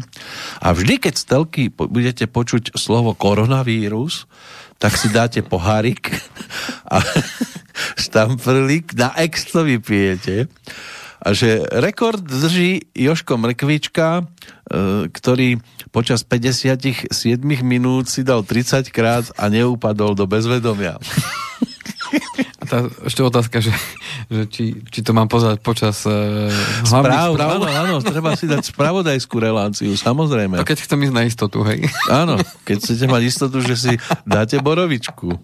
a vždy, keď z telky budete počuť slovo koronavírus, tak si dáte pohárik a štamprlík na ex to vypijete. A že rekord drží Joško Mrkvička, e, ktorý počas 57 minút si dal 30 krát a neupadol do bezvedomia. A tá ešte otázka, že, že či, či to mám pozerať počas uh, správ, správ. Áno, áno, treba si dať spravodajskú reláciu, samozrejme. To keď chcem ísť na istotu, hej. Áno, keď chcete mať istotu, že si dáte borovičku.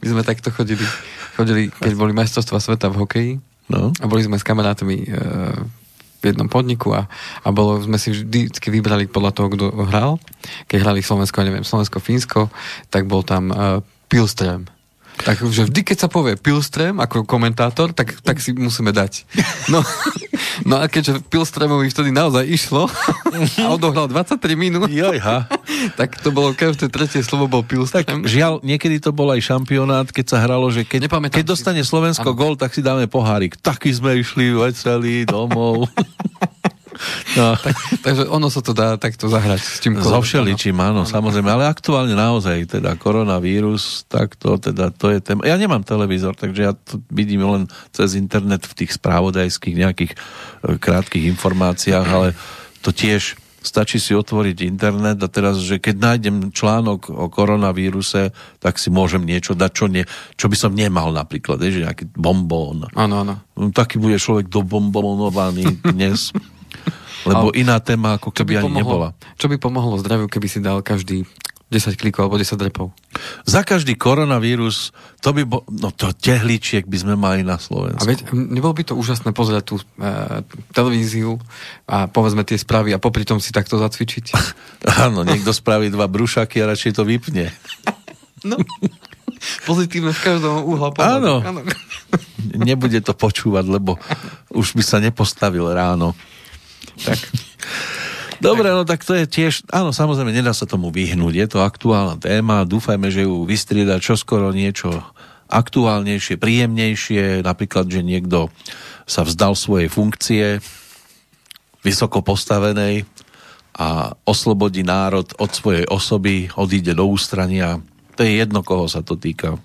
My sme takto chodili, chodili keď boli majstrovstvá sveta v hokeji no. a boli sme s kamarátmi e, v jednom podniku a, a bolo, sme si vždycky vybrali podľa toho, kto hral. Keď hrali Slovensko, neviem, Slovensko-Fínsko, tak bol tam e, Pilström. Takže vždy, keď sa povie Pilström ako komentátor, tak, tak si musíme dať. No, no a keďže Pilströmovi vtedy naozaj išlo a odohral 23 minút, Jojha. tak to bolo každé tretie slovo bol Pilström. Tak žiaľ, niekedy to bol aj šampionát, keď sa hralo, že keď, keď dostane Slovensko gol, tak si dáme pohárik. Taký sme išli veselí domov. No. Tak, takže ono sa to dá takto zahrať s tým So všeličím, áno, áno, samozrejme, ale aktuálne naozaj, teda koronavírus, tak to teda, to je téma. Ja nemám televízor, takže ja to vidím len cez internet v tých správodajských nejakých e, krátkých informáciách, ale to tiež stačí si otvoriť internet a teraz, že keď nájdem článok o koronavíruse, tak si môžem niečo dať, čo, nie, čo by som nemal napríklad, že nejaký bombón. Áno, áno. Taký bude človek dobombonovaný dnes. Lebo iná téma ako keby by ani pomohlo, nebola. Čo by pomohlo zdraviu, keby si dal každý 10 klikov alebo 10 repov. Za každý koronavírus, to by bol, no to tehličiek by sme mali na Slovensku. A veď, nebolo by to úžasné pozerať tú e, televíziu a povedzme tie správy a popri tom si takto zacvičiť? Áno, niekto spraví dva brušaky a radšej to vypne. no, pozitívne v každom uhla Áno. Áno. Nebude to počúvať, lebo už by sa nepostavil ráno. Tak. Dobre, no tak to je tiež, áno, samozrejme, nedá sa tomu vyhnúť. Je to aktuálna téma, dúfajme, že ju vystrieda čoskoro niečo aktuálnejšie, príjemnejšie, napríklad, že niekto sa vzdal svojej funkcie vysoko postavenej a oslobodí národ od svojej osoby, odíde do ústrania. To je jedno, koho sa to týka.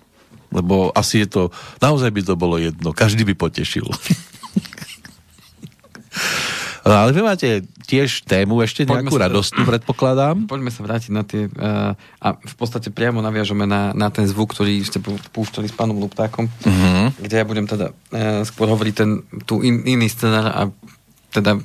Lebo asi je to, naozaj by to bolo jedno, každý by potešil. Ale vy máte tiež tému ešte nejakú radostnú, predpokladám. Poďme sa vrátiť na tie... Uh, a v podstate priamo naviažeme na, na ten zvuk, ktorý ste púšťali s pánom Luptákom, uh-huh. kde ja budem teda uh, skôr hovoriť ten, tu in, iný scenár a teda...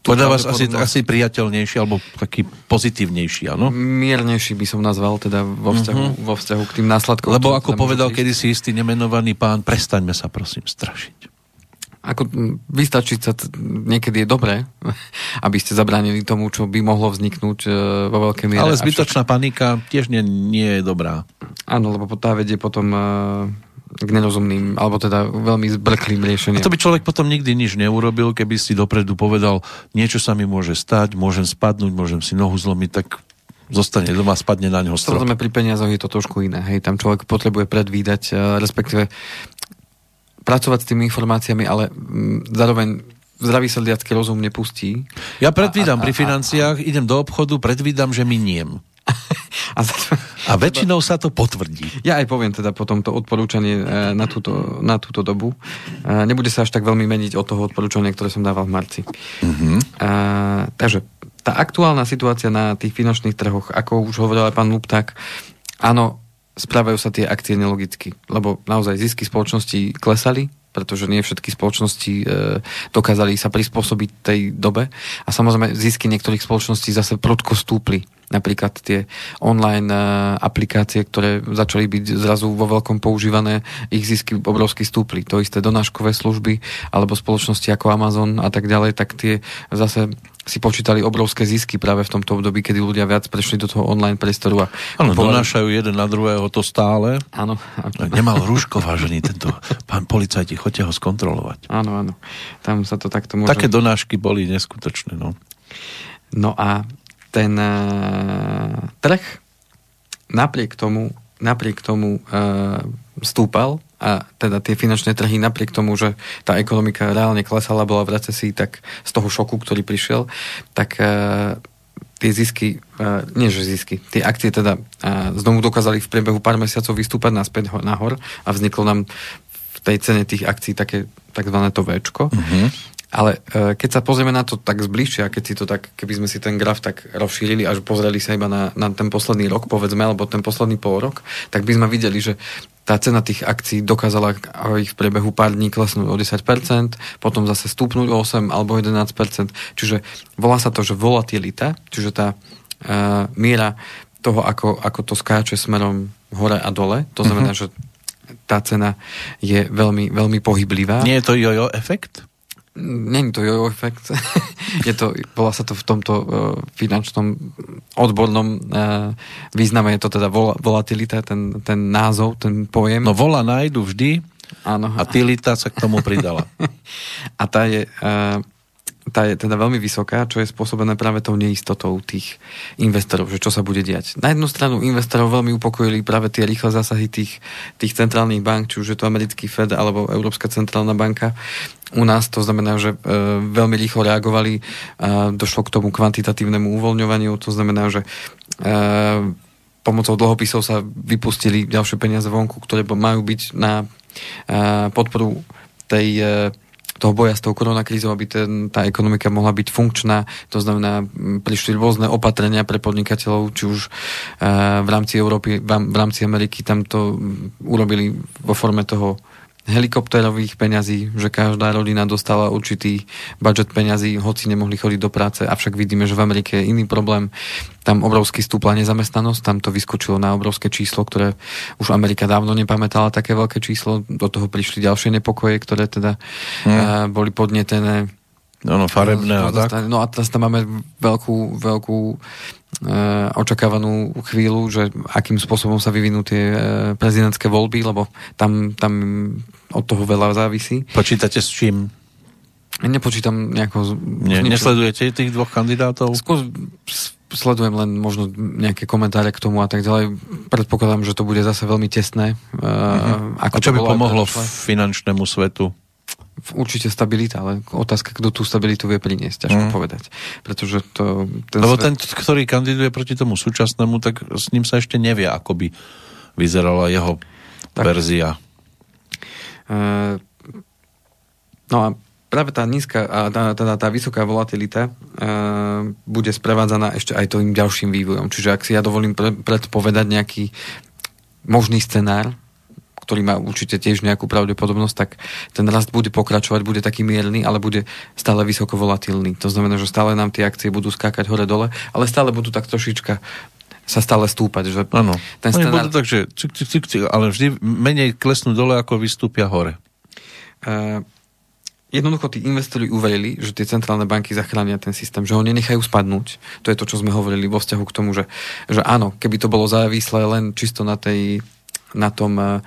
Podľa vás asi, asi priateľnejší alebo taký pozitívnejší, áno? Miernejší by som nazval teda vo vzťahu, uh-huh. vo vzťahu k tým následkom. Lebo ako povedal kedysi istý nemenovaný pán, prestaňme sa prosím strašiť ako vystačiť sa t- niekedy je dobré, aby ste zabránili tomu, čo by mohlo vzniknúť e, vo veľkej miere. Ale zbytočná však... panika tiež nie, nie je dobrá. Áno, lebo tá vedie potom e, k nerozumným, alebo teda veľmi zbrklým riešeniam. A to by človek potom nikdy nič neurobil, keby si dopredu povedal, niečo sa mi môže stať, môžem spadnúť, môžem si nohu zlomiť, tak zostane doma, spadne na ňo strop. Samozrejme pri peniazoch je to trošku iné. Hej, tam človek potrebuje predvídať, e, respektíve pracovať s tými informáciami, ale m, mm, zároveň zdravý sedliacký rozum nepustí. Ja predvídam a, a, a, pri financiách, a, a, idem do obchodu, predvídam, že miniem. A, a väčšinou sa to potvrdí. Ja aj poviem teda potom to odporúčanie e, na túto, na túto dobu. E, nebude sa až tak veľmi meniť od toho odporúčania, ktoré som dával v marci. Uh-huh. takže tá aktuálna situácia na tých finančných trhoch, ako už hovoril aj pán Lupták, áno, správajú sa tie akcie nelogicky, lebo naozaj zisky spoločnosti klesali pretože nie všetky spoločnosti e, dokázali sa prispôsobiť tej dobe a samozrejme zisky niektorých spoločností zase prudko stúpli napríklad tie online e, aplikácie, ktoré začali byť zrazu vo veľkom používané, ich zisky obrovsky stúpli. To isté donáškové služby alebo spoločnosti ako Amazon a tak ďalej, tak tie zase si počítali obrovské zisky práve v tomto období, kedy ľudia viac prešli do toho online priestoru. Áno, donášajú jeden na druhého to stále. Áno. Nemal rúško, vážený tento pán policajti, choďte ho skontrolovať. Áno, áno. Tam sa to takto môže... Také donášky boli neskutočné, no. No a ten uh, trh napriek tomu, napriek tomu uh, stúpal a teda tie finančné trhy napriek tomu, že tá ekonomika reálne klesala, bola v recesii, tak z toho šoku, ktorý prišiel, tak uh, tie zisky, uh, nie že zisky, tie akcie teda uh, znovu dokázali v priebehu pár mesiacov vystúpať naspäť nahor a vzniklo nám v tej cene tých akcií také takzvané to Včko. Uh-huh. Ale e, keď sa pozrieme na to tak zbližšia, keď si to tak, keby sme si ten graf tak rozšírili až pozreli sa iba na, na ten posledný rok, povedzme, alebo ten posledný pol rok, tak by sme videli, že tá cena tých akcií dokázala ich v priebehu pár dní klesnúť o 10%, potom zase stúpnúť o 8 alebo 11%. Čiže volá sa to, že volatilita, čiže tá uh, miera toho, ako, ako to skáče smerom hore a dole, to znamená, mm-hmm. že tá cena je veľmi, veľmi pohyblivá. Nie je to jojo efekt? Není to jojo efekt. je to, volá sa to v tomto uh, finančnom odbornom uh, význame, je to teda vol, volatilita, ten, ten názov, ten pojem. No vola nájdu vždy Áno. a tilita sa k tomu pridala. a tá je, uh, tá je teda veľmi vysoká, čo je spôsobené práve tou neistotou tých investorov, že čo sa bude diať. Na jednu stranu investorov veľmi upokojili práve tie rýchle zásahy tých, tých centrálnych bank, či už je to americký Fed alebo Európska centrálna banka. U nás to znamená, že e, veľmi rýchlo reagovali, e, došlo k tomu kvantitatívnemu uvoľňovaniu, to znamená, že e, pomocou dlhopisov sa vypustili ďalšie peniaze vonku, ktoré majú byť na e, podporu tej e, toho boja s tou koronakrízou, aby ten, tá ekonomika mohla byť funkčná. To znamená, prišli rôzne opatrenia pre podnikateľov, či už uh, v rámci Európy, v rámci Ameriky, tam to urobili vo forme toho helikopterových peňazí, že každá rodina dostala určitý budget peňazí, hoci nemohli chodiť do práce, avšak vidíme, že v Amerike je iný problém. Tam obrovský stúpla nezamestnanosť, tam to vyskočilo na obrovské číslo, ktoré už Amerika dávno nepamätala také veľké číslo, do toho prišli ďalšie nepokoje, ktoré teda uh, boli podnetené No, no, farebné a tak. No a teraz tam máme veľkú, veľkú e, očakávanú chvíľu, že akým spôsobom sa vyvinú tie e, prezidentské voľby, lebo tam, tam od toho veľa závisí. Počítate s čím? Nepočítam nejako... Nie, nesledujete tých dvoch kandidátov? Skôr sledujem len možno nejaké komentáre k tomu a tak ďalej. Predpokladám, že to bude zase veľmi tesné. Uh-huh. Ako a čo by pomohlo finančnému svetu? Určite stabilita, ale otázka, kto tú stabilitu vie priniesť, ťažko mm. povedať. Pretože to... Ten Lebo svet... ten, ktorý kandiduje proti tomu súčasnému, tak s ním sa ešte nevie, ako by vyzerala jeho tak. verzia. Uh, no a práve tá nízka, a tá, tá, tá vysoká volatilita uh, bude sprevádzaná ešte aj tým ďalším vývojom. Čiže ak si ja dovolím pre, predpovedať nejaký možný scenár, ktorý má určite tiež nejakú pravdepodobnosť, tak ten rast bude pokračovať, bude taký mierny, ale bude stále vysoko volatilný. To znamená, že stále nám tie akcie budú skákať hore-dole, ale stále budú tak trošička sa stále stúpať. Že Áno. Ten scenár... tak, že cik, cik, cik, cik, ale vždy menej klesnú dole, ako vystúpia hore. Uh, jednoducho tí investori uverili, že tie centrálne banky zachránia ten systém, že ho nenechajú spadnúť. To je to, čo sme hovorili vo vzťahu k tomu, že, že áno, keby to bolo závislé len čisto na tej na tom eh,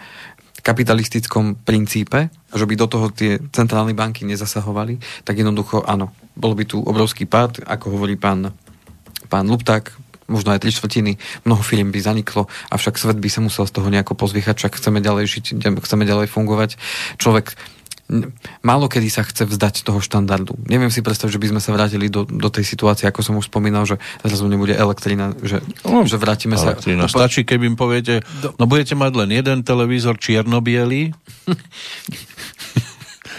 kapitalistickom princípe, že by do toho tie centrálne banky nezasahovali, tak jednoducho áno, bol by tu obrovský pád, ako hovorí pán, pán Lupták, možno aj tri štvrtiny, mnoho firm by zaniklo, avšak svet by sa musel z toho nejako pozviechať, však chceme ďalej žiť, chceme ďalej fungovať. Človek málo kedy sa chce vzdať toho štandardu. Neviem si predstaviť, že by sme sa vrátili do, do tej situácie, ako som už spomínal, že zrazu nebude elektrina, že, no, že vrátime elektrina. sa... Stačí, keď im poviete, do... no budete mať len jeden televízor čierno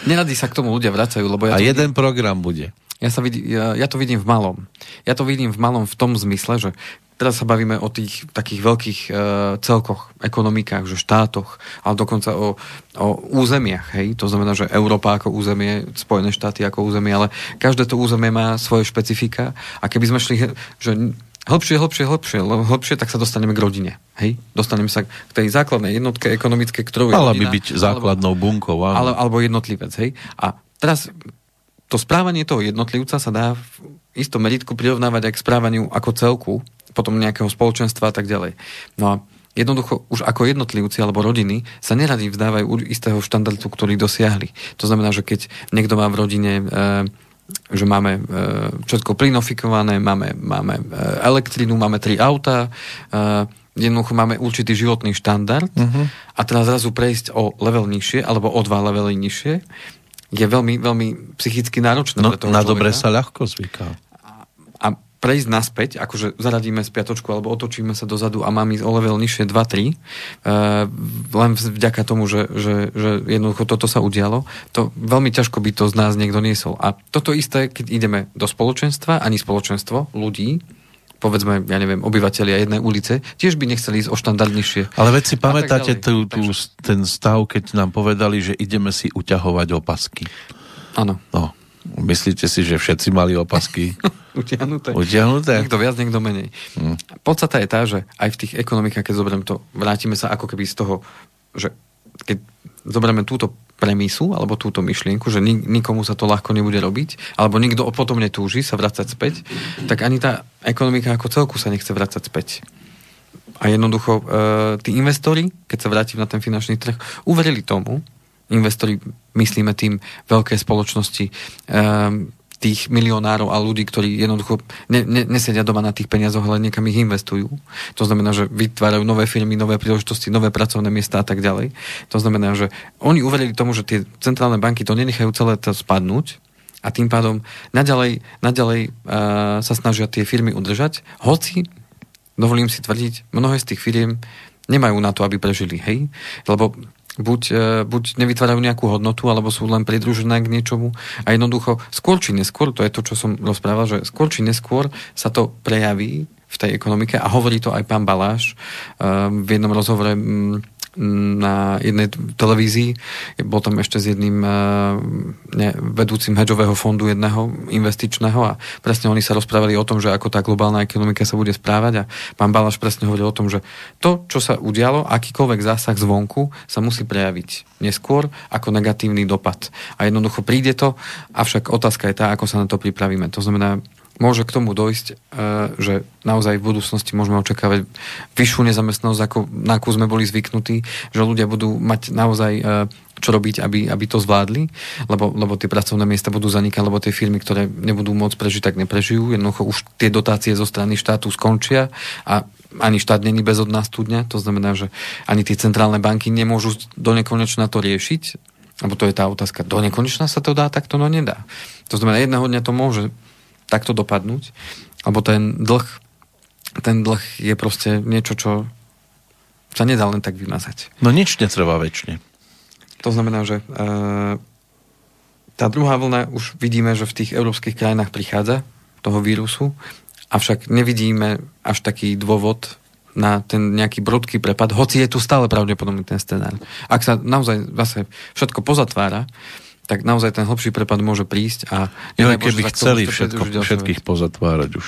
Neradi sa k tomu ľudia vracajú, lebo ja A jeden vidím, program bude. Ja, sa vidí, ja, ja to vidím v malom. Ja to vidím v malom v tom zmysle, že teraz sa bavíme o tých takých veľkých uh, celkoch, ekonomikách, že štátoch, ale dokonca o, o územiach, hej, to znamená, že Európa ako územie, Spojené štáty ako územie, ale každé to územie má svoje špecifika a keby sme šli, že hĺbšie, hĺbšie, hĺbšie, hĺbšie, tak sa dostaneme k rodine. Hej? Dostaneme sa k tej základnej jednotke ekonomickej, ktorú je Mala by byť základnou alebo, bunkou. Ale, alebo jednotlivec. Hej? A teraz to správanie toho jednotlivca sa dá v istom meritku prirovnávať aj k správaniu ako celku, potom nejakého spoločenstva a tak ďalej. No a jednoducho už ako jednotlivci alebo rodiny sa neradi vzdávajú istého štandardu, ktorý dosiahli. To znamená, že keď niekto má v rodine e, že máme e, všetko plinofikované, máme, máme e, elektrinu, máme tri auta, jednoducho máme určitý životný štandard uh-huh. a teraz zrazu prejsť o level nižšie alebo o dva levely nižšie je veľmi, veľmi psychicky náročné no, pre toho Na človeka. dobre sa ľahko zvyká. Prejsť naspäť, akože zaradíme spiatočku alebo otočíme sa dozadu a mám ísť o level nižšie 2-3, uh, len vďaka tomu, že, že, že jednoducho toto sa udialo, to veľmi ťažko by to z nás niekto niesol. A toto isté, keď ideme do spoločenstva, ani spoločenstvo ľudí, povedzme, ja neviem, obyvateľia jednej ulice, tiež by nechceli ísť o štandard nižšie. Ale veď si pamätáte tú, tú, Takže- ten stav, keď nám povedali, že ideme si uťahovať opasky. Áno, No, myslíte si, že všetci mali opasky utiahnuté. utiahnuté? Niekto viac, niekto menej. Hm. Podstata je tá, že aj v tých ekonomikách, keď zoberiem to, vrátime sa ako keby z toho, že keď zoberieme túto premisu alebo túto myšlienku, že nik- nikomu sa to ľahko nebude robiť, alebo nikto potom netúži sa vrácať späť, tak ani tá ekonomika ako celku sa nechce vrácať späť. A jednoducho e, tí investori, keď sa vrátim na ten finančný trh, uverili tomu, investori, myslíme tým veľké spoločnosti, e, tých milionárov a ľudí, ktorí jednoducho ne, ne, nesedia doma na tých peniazoch, ale niekam ich investujú. To znamená, že vytvárajú nové firmy, nové príležitosti, nové pracovné miesta a tak ďalej. To znamená, že oni uverili tomu, že tie centrálne banky to nenechajú celé to spadnúť a tým pádom naďalej, naďalej uh, sa snažia tie firmy udržať, hoci dovolím si tvrdiť, mnohé z tých firiem nemajú na to, aby prežili, hej? Lebo buď, e, buď nevytvárajú nejakú hodnotu, alebo sú len pridružené k niečomu. A jednoducho skôr či neskôr, to je to, čo som rozprával, že skôr či neskôr sa to prejaví v tej ekonomike a hovorí to aj pán Baláš e, v jednom rozhovore mm, na jednej televízii. Bol tam ešte s jedným e, ne, vedúcim hedžového fondu jedného investičného a presne oni sa rozprávali o tom, že ako tá globálna ekonomika sa bude správať a pán Balaš presne hovoril o tom, že to, čo sa udialo, akýkoľvek zásah zvonku sa musí prejaviť neskôr ako negatívny dopad. A jednoducho príde to, avšak otázka je tá, ako sa na to pripravíme. To znamená, môže k tomu dojsť, e, že naozaj v budúcnosti môžeme očakávať vyššiu nezamestnanosť, ako, na akú sme boli zvyknutí, že ľudia budú mať naozaj e, čo robiť, aby, aby to zvládli, lebo, lebo tie pracovné miesta budú zanikať, lebo tie firmy, ktoré nebudú môcť prežiť, tak neprežijú. Jednoducho už tie dotácie zo strany štátu skončia a ani štát není bez od nás studňa, to znamená, že ani tie centrálne banky nemôžu do nekonečna to riešiť, lebo to je tá otázka, do nekonečna sa to dá, tak to no nedá. To znamená, jedného dňa to môže takto dopadnúť, alebo ten dlh, ten dlh je proste niečo, čo sa nedá len tak vymazať. No nič netrvá väčšine. To znamená, že e, tá druhá vlna už vidíme, že v tých európskych krajinách prichádza toho vírusu, avšak nevidíme až taký dôvod na ten nejaký brudký prepad, hoci je tu stále pravdepodobný ten scenár. Ak sa naozaj zase všetko pozatvára, tak naozaj ten hlbší prepad môže prísť a... Bože, keby to chceli všetko, všetkých pozatvárať už.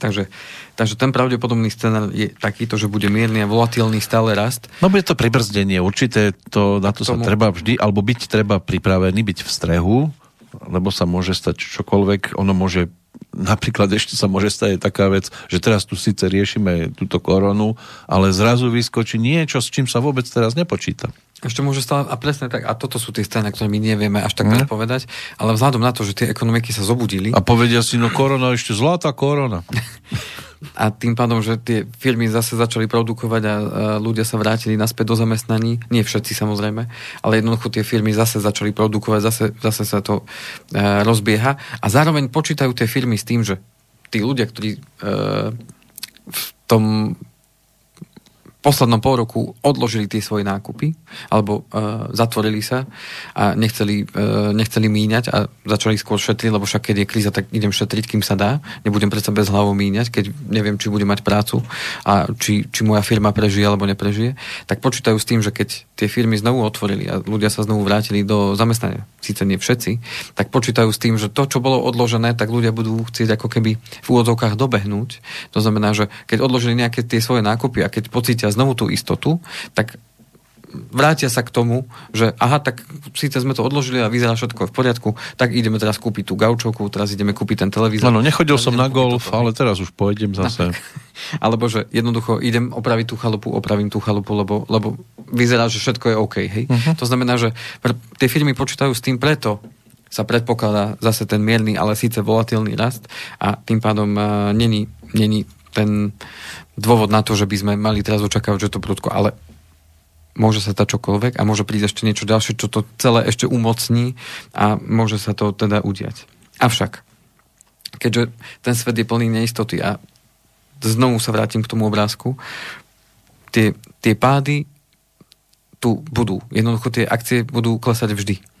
Takže, takže ten pravdepodobný scenár je takýto, že bude mierny a volatilný stále rast. No bude to pribrzdenie, určité to, na to sa Tomu- treba vždy, alebo byť treba pripravený, byť v strehu, lebo sa môže stať čokoľvek, ono môže napríklad ešte sa môže stať taká vec, že teraz tu síce riešime túto koronu, ale zrazu vyskočí niečo, s čím sa vôbec teraz nepočíta. Ešte môže stále, a presne tak, a toto sú tie scény, ktoré my nevieme až tak povedať, ale vzhľadom na to, že tie ekonomiky sa zobudili A povedia si, no korona, ešte zlatá korona. a tým pádom, že tie firmy zase začali produkovať a, ľudia sa vrátili naspäť do zamestnaní, nie všetci samozrejme, ale jednoducho tie firmy zase začali produkovať, zase, zase sa to e, rozbieha. A zároveň počítajú tie firmy s tým, že tí ľudia, ktorí e, v tom poslednom pol roku odložili tie svoje nákupy alebo uh, zatvorili sa a nechceli, uh, nechceli míňať a začali skôr šetriť, lebo však keď je kríza, tak idem šetriť, kým sa dá. Nebudem predsa bez hlavou míňať, keď neviem, či budem mať prácu a či, či moja firma prežije alebo neprežije. Tak počítajú s tým, že keď tie firmy znovu otvorili a ľudia sa znovu vrátili do zamestnania, síce nie všetci, tak počítajú s tým, že to, čo bolo odložené, tak ľudia budú chcieť ako keby v úvodzovkách dobehnúť. To znamená, že keď odložili nejaké tie svoje nákupy a keď pocítia znovu tú istotu, tak vrátia sa k tomu, že aha, tak síce sme to odložili a vyzerá všetko v poriadku, tak ideme teraz kúpiť tú gaučovku, teraz ideme kúpiť ten televízor. Áno, nechodil som na golf, ale teraz už pôjdem zase. Alebo že jednoducho idem opraviť tú chalupu, opravím tú chalupu, lebo, lebo vyzerá, že všetko je OK. Hej? Uh-huh. To znamená, že tie firmy počítajú s tým preto, sa predpokladá zase ten mierny, ale síce volatilný rast a tým pádom uh, není, není ten dôvod na to, že by sme mali teraz očakávať, že to prudko, ale môže sa stať čokoľvek a môže prísť ešte niečo ďalšie, čo to celé ešte umocní a môže sa to teda udiať. Avšak, keďže ten svet je plný neistoty a znovu sa vrátim k tomu obrázku, tie, tie pády tu budú. Jednoducho tie akcie budú klesať vždy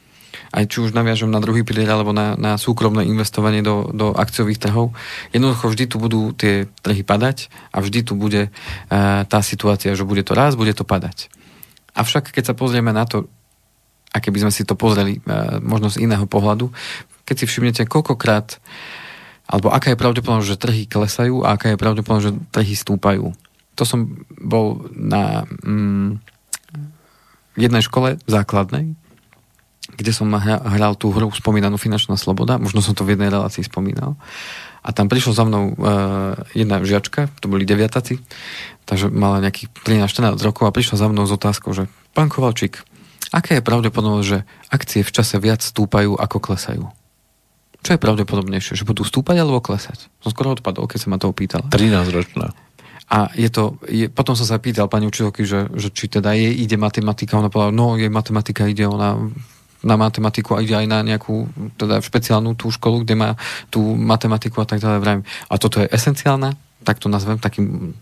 aj či už naviažem na druhý pilier alebo na, na súkromné investovanie do, do akciových trhov. Jednoducho vždy tu budú tie trhy padať a vždy tu bude uh, tá situácia, že bude to raz, bude to padať. Avšak keď sa pozrieme na to, a keby sme si to pozreli uh, možno z iného pohľadu, keď si všimnete, koľkokrát alebo aká je pravdepodobnosť, že trhy klesajú a aká je pravdepodobnosť, že trhy stúpajú. To som bol na mm, jednej škole základnej, kde som hral tú hru spomínanú Finančná sloboda, možno som to v jednej relácii spomínal. A tam prišla za mnou uh, jedna žiačka, to boli deviataci, takže mala nejakých 13-14 rokov a prišla za mnou s otázkou, že pán Kovalčík, aké je pravdepodobnosť, že akcie v čase viac stúpajú ako klesajú? Čo je pravdepodobnejšie, že budú stúpať alebo klesať? Som skoro odpadol, keď sa ma to opýtala. 13 ročná. A je to, je, potom som sa pýtal pani učiteľky, že, že či teda jej ide matematika, ona povedala, no jej matematika ide, ona na matematiku a ide aj na nejakú teda špeciálnu tú školu, kde má tú matematiku a tak ďalej. A toto je esenciálna, tak to nazvem takým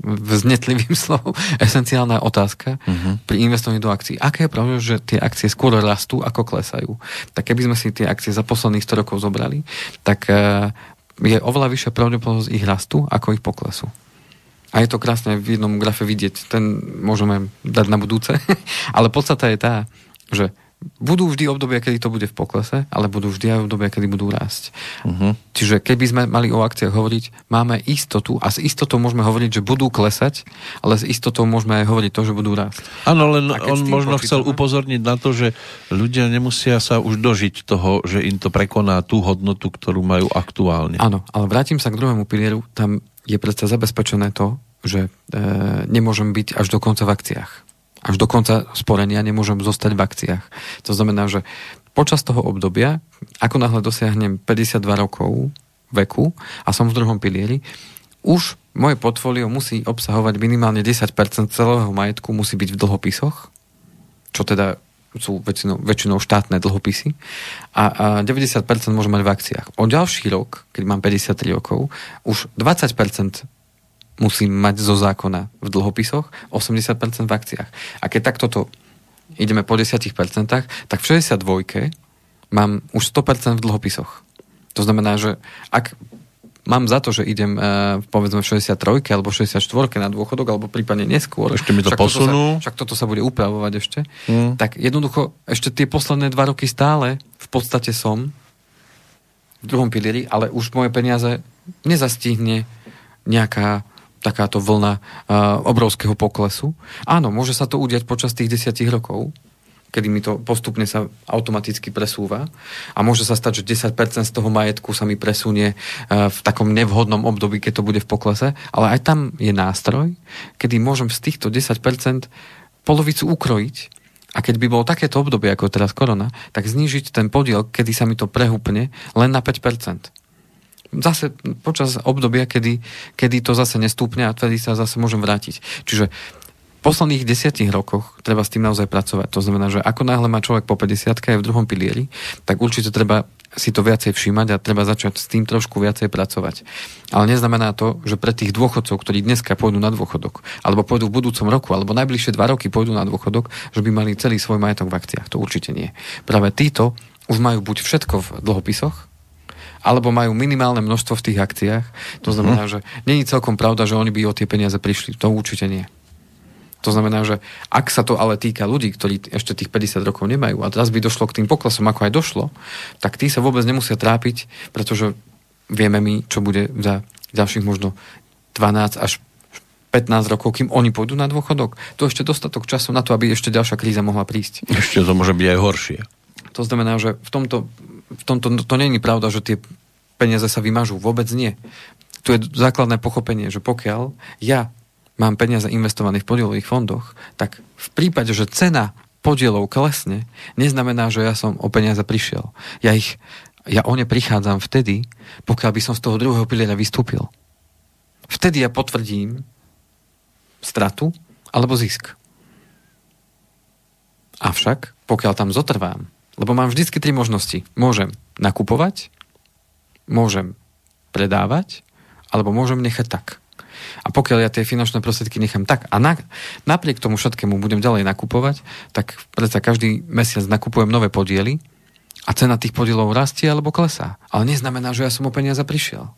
vznetlivým slovom, esenciálna otázka uh-huh. pri investovaní do akcií. Aké je pravda, že tie akcie skôr rastú, ako klesajú? Tak keby sme si tie akcie za posledných 100 rokov zobrali, tak uh, je oveľa vyššia pravdepodobnosť ich rastu, ako ich poklesu. A je to krásne v jednom grafe vidieť, ten môžeme dať na budúce, ale podstata je tá, že budú vždy obdobia, kedy to bude v poklese, ale budú vždy aj obdobia, kedy budú rásť. Uh-huh. Čiže keby sme mali o akciách hovoriť, máme istotu a s istotou môžeme hovoriť, že budú klesať, ale s istotou môžeme aj hovoriť to, že budú rásť. Áno, len on možno počítame, chcel upozorniť na to, že ľudia nemusia sa už dožiť toho, že im to prekoná tú hodnotu, ktorú majú aktuálne. Áno, ale vrátim sa k druhému pilieru. Tam je predsa zabezpečené to, že e, nemôžem byť až do konca v akciách až do konca sporenia nemôžem zostať v akciách. To znamená, že počas toho obdobia, ako náhle dosiahnem 52 rokov veku a som v druhom pilieri, už moje portfólio musí obsahovať minimálne 10% celého majetku musí byť v dlhopisoch, čo teda sú väčšinou, väčšinou štátne dlhopisy a, a 90% môžem mať v akciách. O ďalší rok, keď mám 53 rokov, už 20% musím mať zo zákona v dlhopisoch, 80% v akciách. A keď takto to ideme po 10%, tak v 62 mám už 100% v dlhopisoch. To znamená, že ak mám za to, že idem uh, povedzme v 63 alebo 64 na dôchodok, alebo prípadne neskôr. Ešte mi to však posunú. Toto sa, však toto sa bude upravovať ešte. Mm. Tak jednoducho ešte tie posledné dva roky stále v podstate som v druhom pilieri, ale už moje peniaze nezastihne nejaká takáto vlna uh, obrovského poklesu. Áno, môže sa to udiať počas tých desiatich rokov, kedy mi to postupne sa automaticky presúva. A môže sa stať, že 10% z toho majetku sa mi presunie uh, v takom nevhodnom období, keď to bude v poklese, ale aj tam je nástroj, kedy môžem z týchto 10% polovicu ukrojiť. A keď by bolo takéto obdobie ako teraz korona, tak znížiť ten podiel, kedy sa mi to prehúpne, len na 5% zase počas obdobia, kedy, kedy to zase nestúpne a vtedy sa zase môžem vrátiť. Čiže posledných desiatich rokoch treba s tým naozaj pracovať. To znamená, že ako náhle má človek po 50 aj v druhom pilieri, tak určite treba si to viacej všímať a treba začať s tým trošku viacej pracovať. Ale neznamená to, že pre tých dôchodcov, ktorí dneska pôjdu na dôchodok, alebo pôjdu v budúcom roku, alebo najbližšie dva roky pôjdu na dôchodok, že by mali celý svoj majetok v akciách. To určite nie. Práve títo už majú buď všetko v dlhopisoch, alebo majú minimálne množstvo v tých akciách. To znamená, mm. že není celkom pravda, že oni by o tie peniaze prišli. To určite nie. To znamená, že ak sa to ale týka ľudí, ktorí ešte tých 50 rokov nemajú a teraz by došlo k tým poklesom, ako aj došlo, tak tí sa vôbec nemusia trápiť, pretože vieme my, čo bude za ďalších možno 12 až 15 rokov, kým oni pôjdu na dôchodok. To ešte dostatok času na to, aby ešte ďalšia kríza mohla prísť. Ešte to môže byť aj horšie. To znamená, že v tomto, v tomto to není pravda, že tie peniaze sa vymažú. Vôbec nie. Tu je základné pochopenie, že pokiaľ ja mám peniaze investované v podielových fondoch, tak v prípade, že cena podielov klesne, neznamená, že ja som o peniaze prišiel. Ja ich, ja o ne prichádzam vtedy, pokiaľ by som z toho druhého piliera vystúpil. Vtedy ja potvrdím stratu alebo zisk. Avšak, pokiaľ tam zotrvám, lebo mám vždycky tri možnosti. Môžem nakupovať, môžem predávať, alebo môžem nechať tak. A pokiaľ ja tie finančné prostriedky nechám tak a na, napriek tomu všetkému budem ďalej nakupovať, tak predsa každý mesiac nakupujem nové podiely a cena tých podielov rastie alebo klesá. Ale neznamená, že ja som o peniaze prišiel.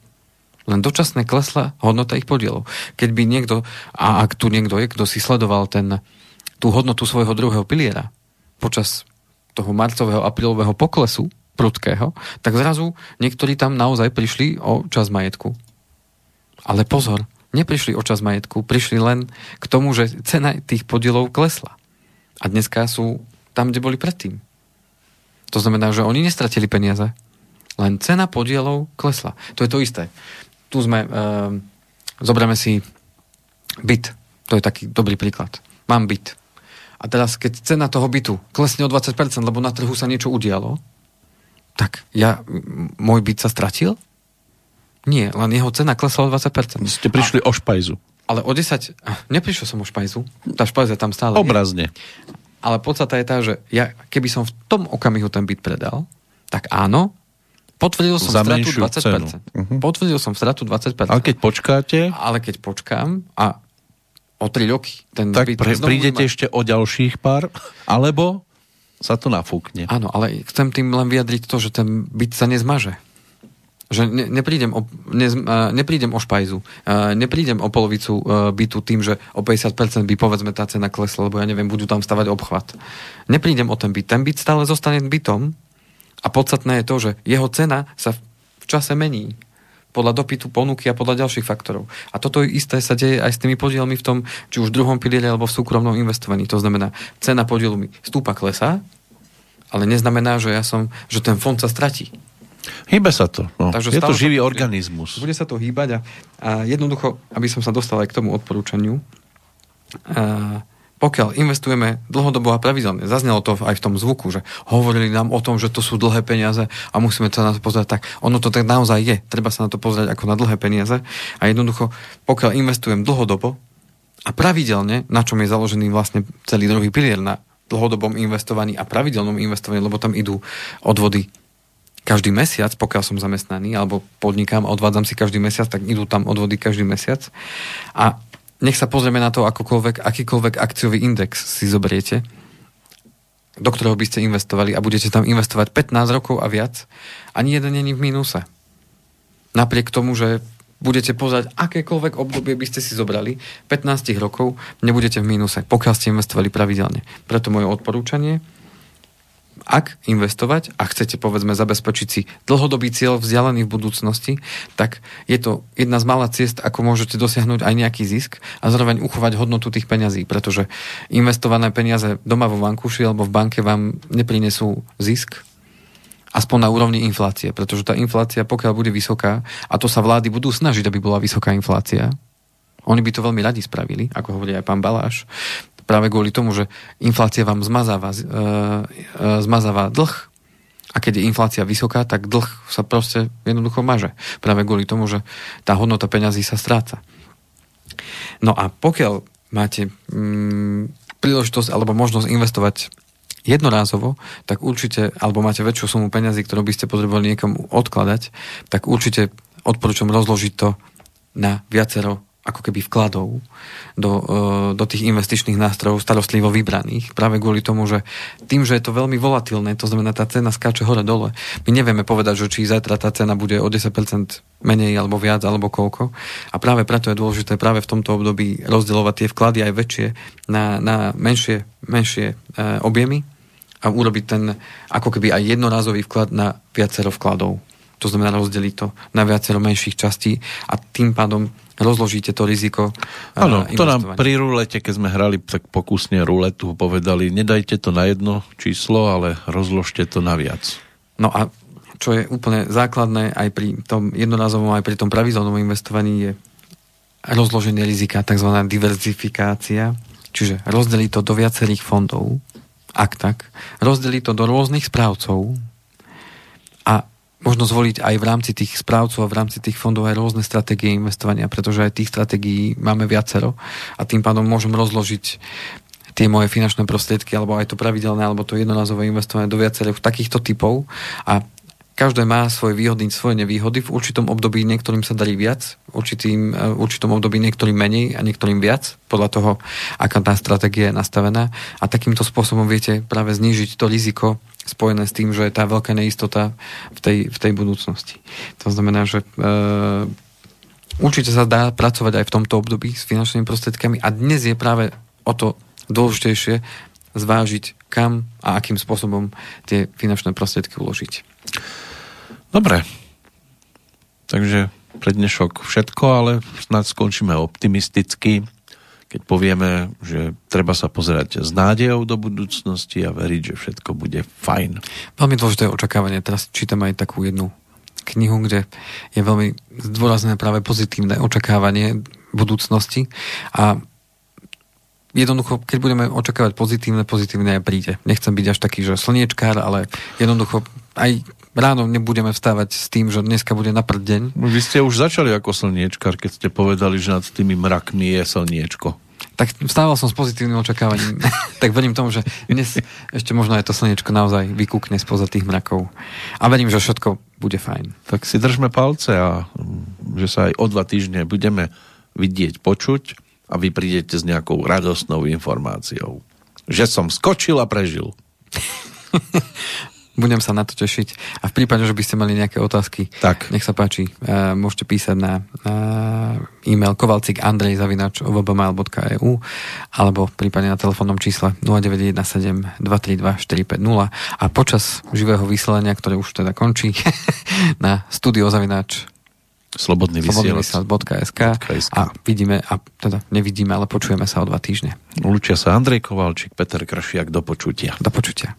Len dočasne klesla hodnota ich podielov. Keď by niekto, a ak tu niekto je, kto si sledoval ten, tú hodnotu svojho druhého piliera počas toho marcového, aprílového poklesu prudkého, tak zrazu niektorí tam naozaj prišli o čas majetku. Ale pozor, neprišli o čas majetku, prišli len k tomu, že cena tých podielov klesla. A dneska sú tam, kde boli predtým. To znamená, že oni nestratili peniaze, len cena podielov klesla. To je to isté. Tu sme, e, zoberieme si byt. To je taký dobrý príklad. Mám byt. A teraz, keď cena toho bytu klesne o 20%, lebo na trhu sa niečo udialo, tak ja, môj byt sa stratil? Nie, len jeho cena klesla o 20%. Ste prišli a, o špajzu. Ale o 10... Neprišiel som o špajzu. Tá špajza tam stále Obrazne. Je. Ale podstata je tá, že ja, keby som v tom okamihu ten byt predal, tak áno, potvrdil som Za stratu 20%. Cenu. Uh-huh. Potvrdil som stratu 20%. Ale keď počkáte... Ale keď počkám a o 3 roky ten tak byt... Pre, prídete ma... ešte o ďalších pár, alebo sa to nafúkne. Áno, ale chcem tým len vyjadriť to, že ten byt sa nezmaže. Že ne, neprídem, o, ne, neprídem o špajzu, neprídem o polovicu e, bytu tým, že o 50% by povedzme tá cena klesla, lebo ja neviem, budú tam stavať obchvat. Neprídem o ten byt. Ten byt stále zostane bytom a podstatné je to, že jeho cena sa v čase mení podľa dopytu, ponuky a podľa ďalších faktorov. A toto isté sa deje aj s tými podielmi v tom, či už v druhom pilieri alebo v súkromnom investovaní. To znamená, cena podielu mi stúpa, klesá, ale neznamená, že ja som, že ten fond sa stratí. Hýbe sa to. No. Takže je to živý to, organizmus. Bude sa to hýbať a, a jednoducho, aby som sa dostal aj k tomu odporúčaniu, a, pokiaľ investujeme dlhodobo a pravidelne, zaznelo to aj v tom zvuku, že hovorili nám o tom, že to sú dlhé peniaze a musíme sa na to pozrieť tak. Ono to tak naozaj je. Treba sa na to pozrieť ako na dlhé peniaze a jednoducho, pokiaľ investujem dlhodobo a pravidelne, na čom je založený vlastne celý druhý pilier na dlhodobom investovaní a pravidelnom investovaní, lebo tam idú odvody každý mesiac, pokiaľ som zamestnaný alebo podnikám a odvádzam si každý mesiac, tak idú tam odvody každý mesiac. A nech sa pozrieme na to akokoľvek, akýkoľvek akciový index si zoberiete, do ktorého by ste investovali a budete tam investovať 15 rokov a viac, ani jeden není v mínuse. Napriek tomu, že budete pozrieť akékoľvek obdobie by ste si zobrali, 15 rokov nebudete v mínuse, pokiaľ ste investovali pravidelne. Preto moje odporúčanie, ak investovať a chcete povedzme zabezpečiť si dlhodobý cieľ vzdialený v budúcnosti, tak je to jedna z malá ciest, ako môžete dosiahnuť aj nejaký zisk a zároveň uchovať hodnotu tých peňazí, pretože investované peniaze doma vo vankúši alebo v banke vám neprinesú zisk, aspoň na úrovni inflácie, pretože tá inflácia, pokiaľ bude vysoká, a to sa vlády budú snažiť, aby bola vysoká inflácia, oni by to veľmi radi spravili, ako hovorí aj pán Baláš, práve kvôli tomu, že inflácia vám zmazáva, e, e, zmazáva dlh a keď je inflácia vysoká, tak dlh sa proste jednoducho maže. Práve kvôli tomu, že tá hodnota peňazí sa stráca. No a pokiaľ máte mm, príležitosť alebo možnosť investovať jednorázovo, tak určite, alebo máte väčšiu sumu peňazí, ktorú by ste potrebovali niekomu odkladať, tak určite odporúčam rozložiť to na viacero ako keby vkladov do, e, do tých investičných nástrojov starostlivo vybraných. Práve kvôli tomu, že tým, že je to veľmi volatilné, to znamená, tá cena skáče hore-dole. My nevieme povedať, že či zajtra tá cena bude o 10% menej alebo viac alebo koľko. A práve preto je dôležité práve v tomto období rozdielovať tie vklady aj väčšie na, na menšie, menšie e, objemy a urobiť ten ako keby aj jednorazový vklad na viacero vkladov. To znamená rozdeliť to na viacero menších častí a tým pádom rozložíte to riziko Áno, to nám pri rulete, keď sme hrali tak pokusne ruletu, povedali, nedajte to na jedno číslo, ale rozložte to na viac. No a čo je úplne základné aj pri tom jednorazovom, aj pri tom pravidelnom investovaní je rozloženie rizika, tzv. diverzifikácia, čiže rozdeliť to do viacerých fondov, ak tak, rozdeliť to do rôznych správcov a možno zvoliť aj v rámci tých správcov a v rámci tých fondov aj rôzne stratégie investovania, pretože aj tých stratégií máme viacero a tým pádom môžem rozložiť tie moje finančné prostriedky, alebo aj to pravidelné, alebo to jednorazové investovanie do viacerých takýchto typov a každé má svoje výhody, svoje nevýhody. V určitom období niektorým sa darí viac, v určitým, v určitom období niektorým menej a niektorým viac, podľa toho, aká tá stratégia je nastavená. A takýmto spôsobom viete práve znížiť to riziko spojené s tým, že je tá veľká neistota v tej, v tej budúcnosti. To znamená, že e, určite sa dá pracovať aj v tomto období s finančnými prostriedkami a dnes je práve o to dôležitejšie zvážiť, kam a akým spôsobom tie finančné prostriedky uložiť. Dobre. Takže pre dnešok všetko, ale snad skončíme optimisticky keď povieme, že treba sa pozerať s nádejou do budúcnosti a veriť, že všetko bude fajn. Veľmi dôležité očakávanie. Teraz čítam aj takú jednu knihu, kde je veľmi zdôraznené práve pozitívne očakávanie budúcnosti a jednoducho, keď budeme očakávať pozitívne, pozitívne aj príde. Nechcem byť až taký, že slniečkár, ale jednoducho aj ráno nebudeme vstávať s tým, že dneska bude na prd deň. Vy ste už začali ako slniečkar, keď ste povedali, že nad tými mrakmi je slniečko. Tak vstával som s pozitívnym očakávaním. tak verím tomu, že dnes ešte možno aj to slnečko naozaj vykúkne spoza tých mrakov. A verím, že všetko bude fajn. Tak si držme palce a že sa aj o dva týždne budeme vidieť, počuť a vy prídete s nejakou radostnou informáciou. Že som skočil a prežil. Budem sa na to tešiť. A v prípade, že by ste mali nejaké otázky, tak. nech sa páči, uh, môžete písať na uh, e-mail kovalcik andrejzavinač.vbmail.eu alebo prípadne na telefónnom čísle 0917 232 450 a počas živého vysielania, ktoré už teda končí, na studiozavinač Slobodný vysielač.sk a vidíme, a teda nevidíme, ale počujeme sa o dva týždne. Lučia sa Andrej Kovalčík, Peter Kršiak, do počutia. Do počutia.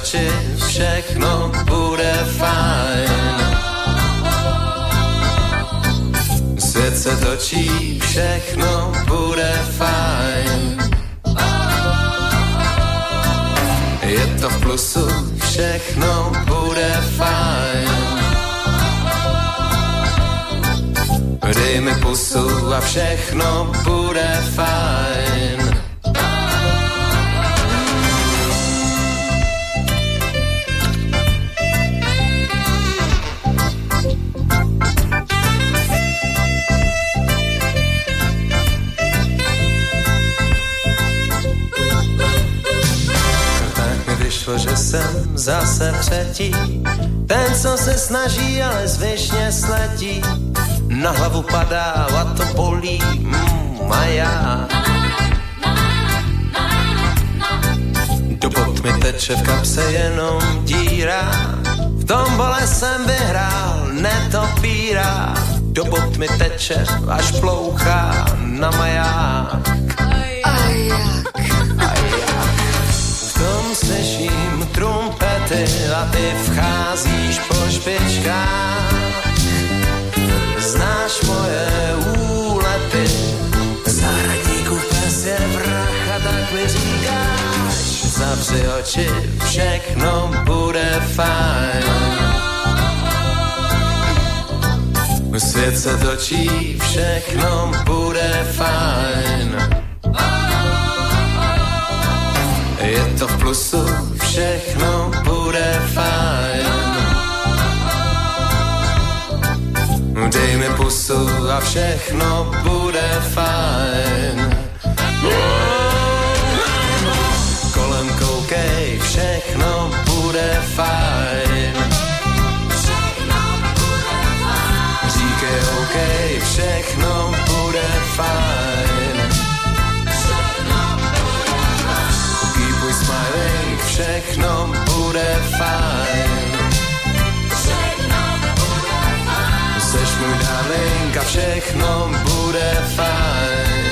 Oči, všechno bude fajn. Svět se točí, všechno bude fajn. Je to v plusu, všechno bude fajn. Dej mi pusu a všechno bude fajn. Jsem zase třetí. Ten, co se snaží, ale zvyšně sletí. Na hlavu padá a to bolí, mm, a já. Mi teče v kapse jenom díra. V tom bole jsem vyhrál, netopíra. Do mi teče, až plouchá na maják. Slyším trumpety a ty vcházíš po špičkách. Znáš moje úlety, zahradníku pes je vrach a tak mi říkáš. Zavři oči, všechno bude fajn. Svět se točí, všechno bude fajn. Je to v plusu, všechno bude fajn. Dej mi pusu a všechno bude fajn. Kolem koukej, všechno bude fajn. Říkej OK, všechno bude fajn. Všechno bude fajn. Seš můj darling a všechno bude fajn.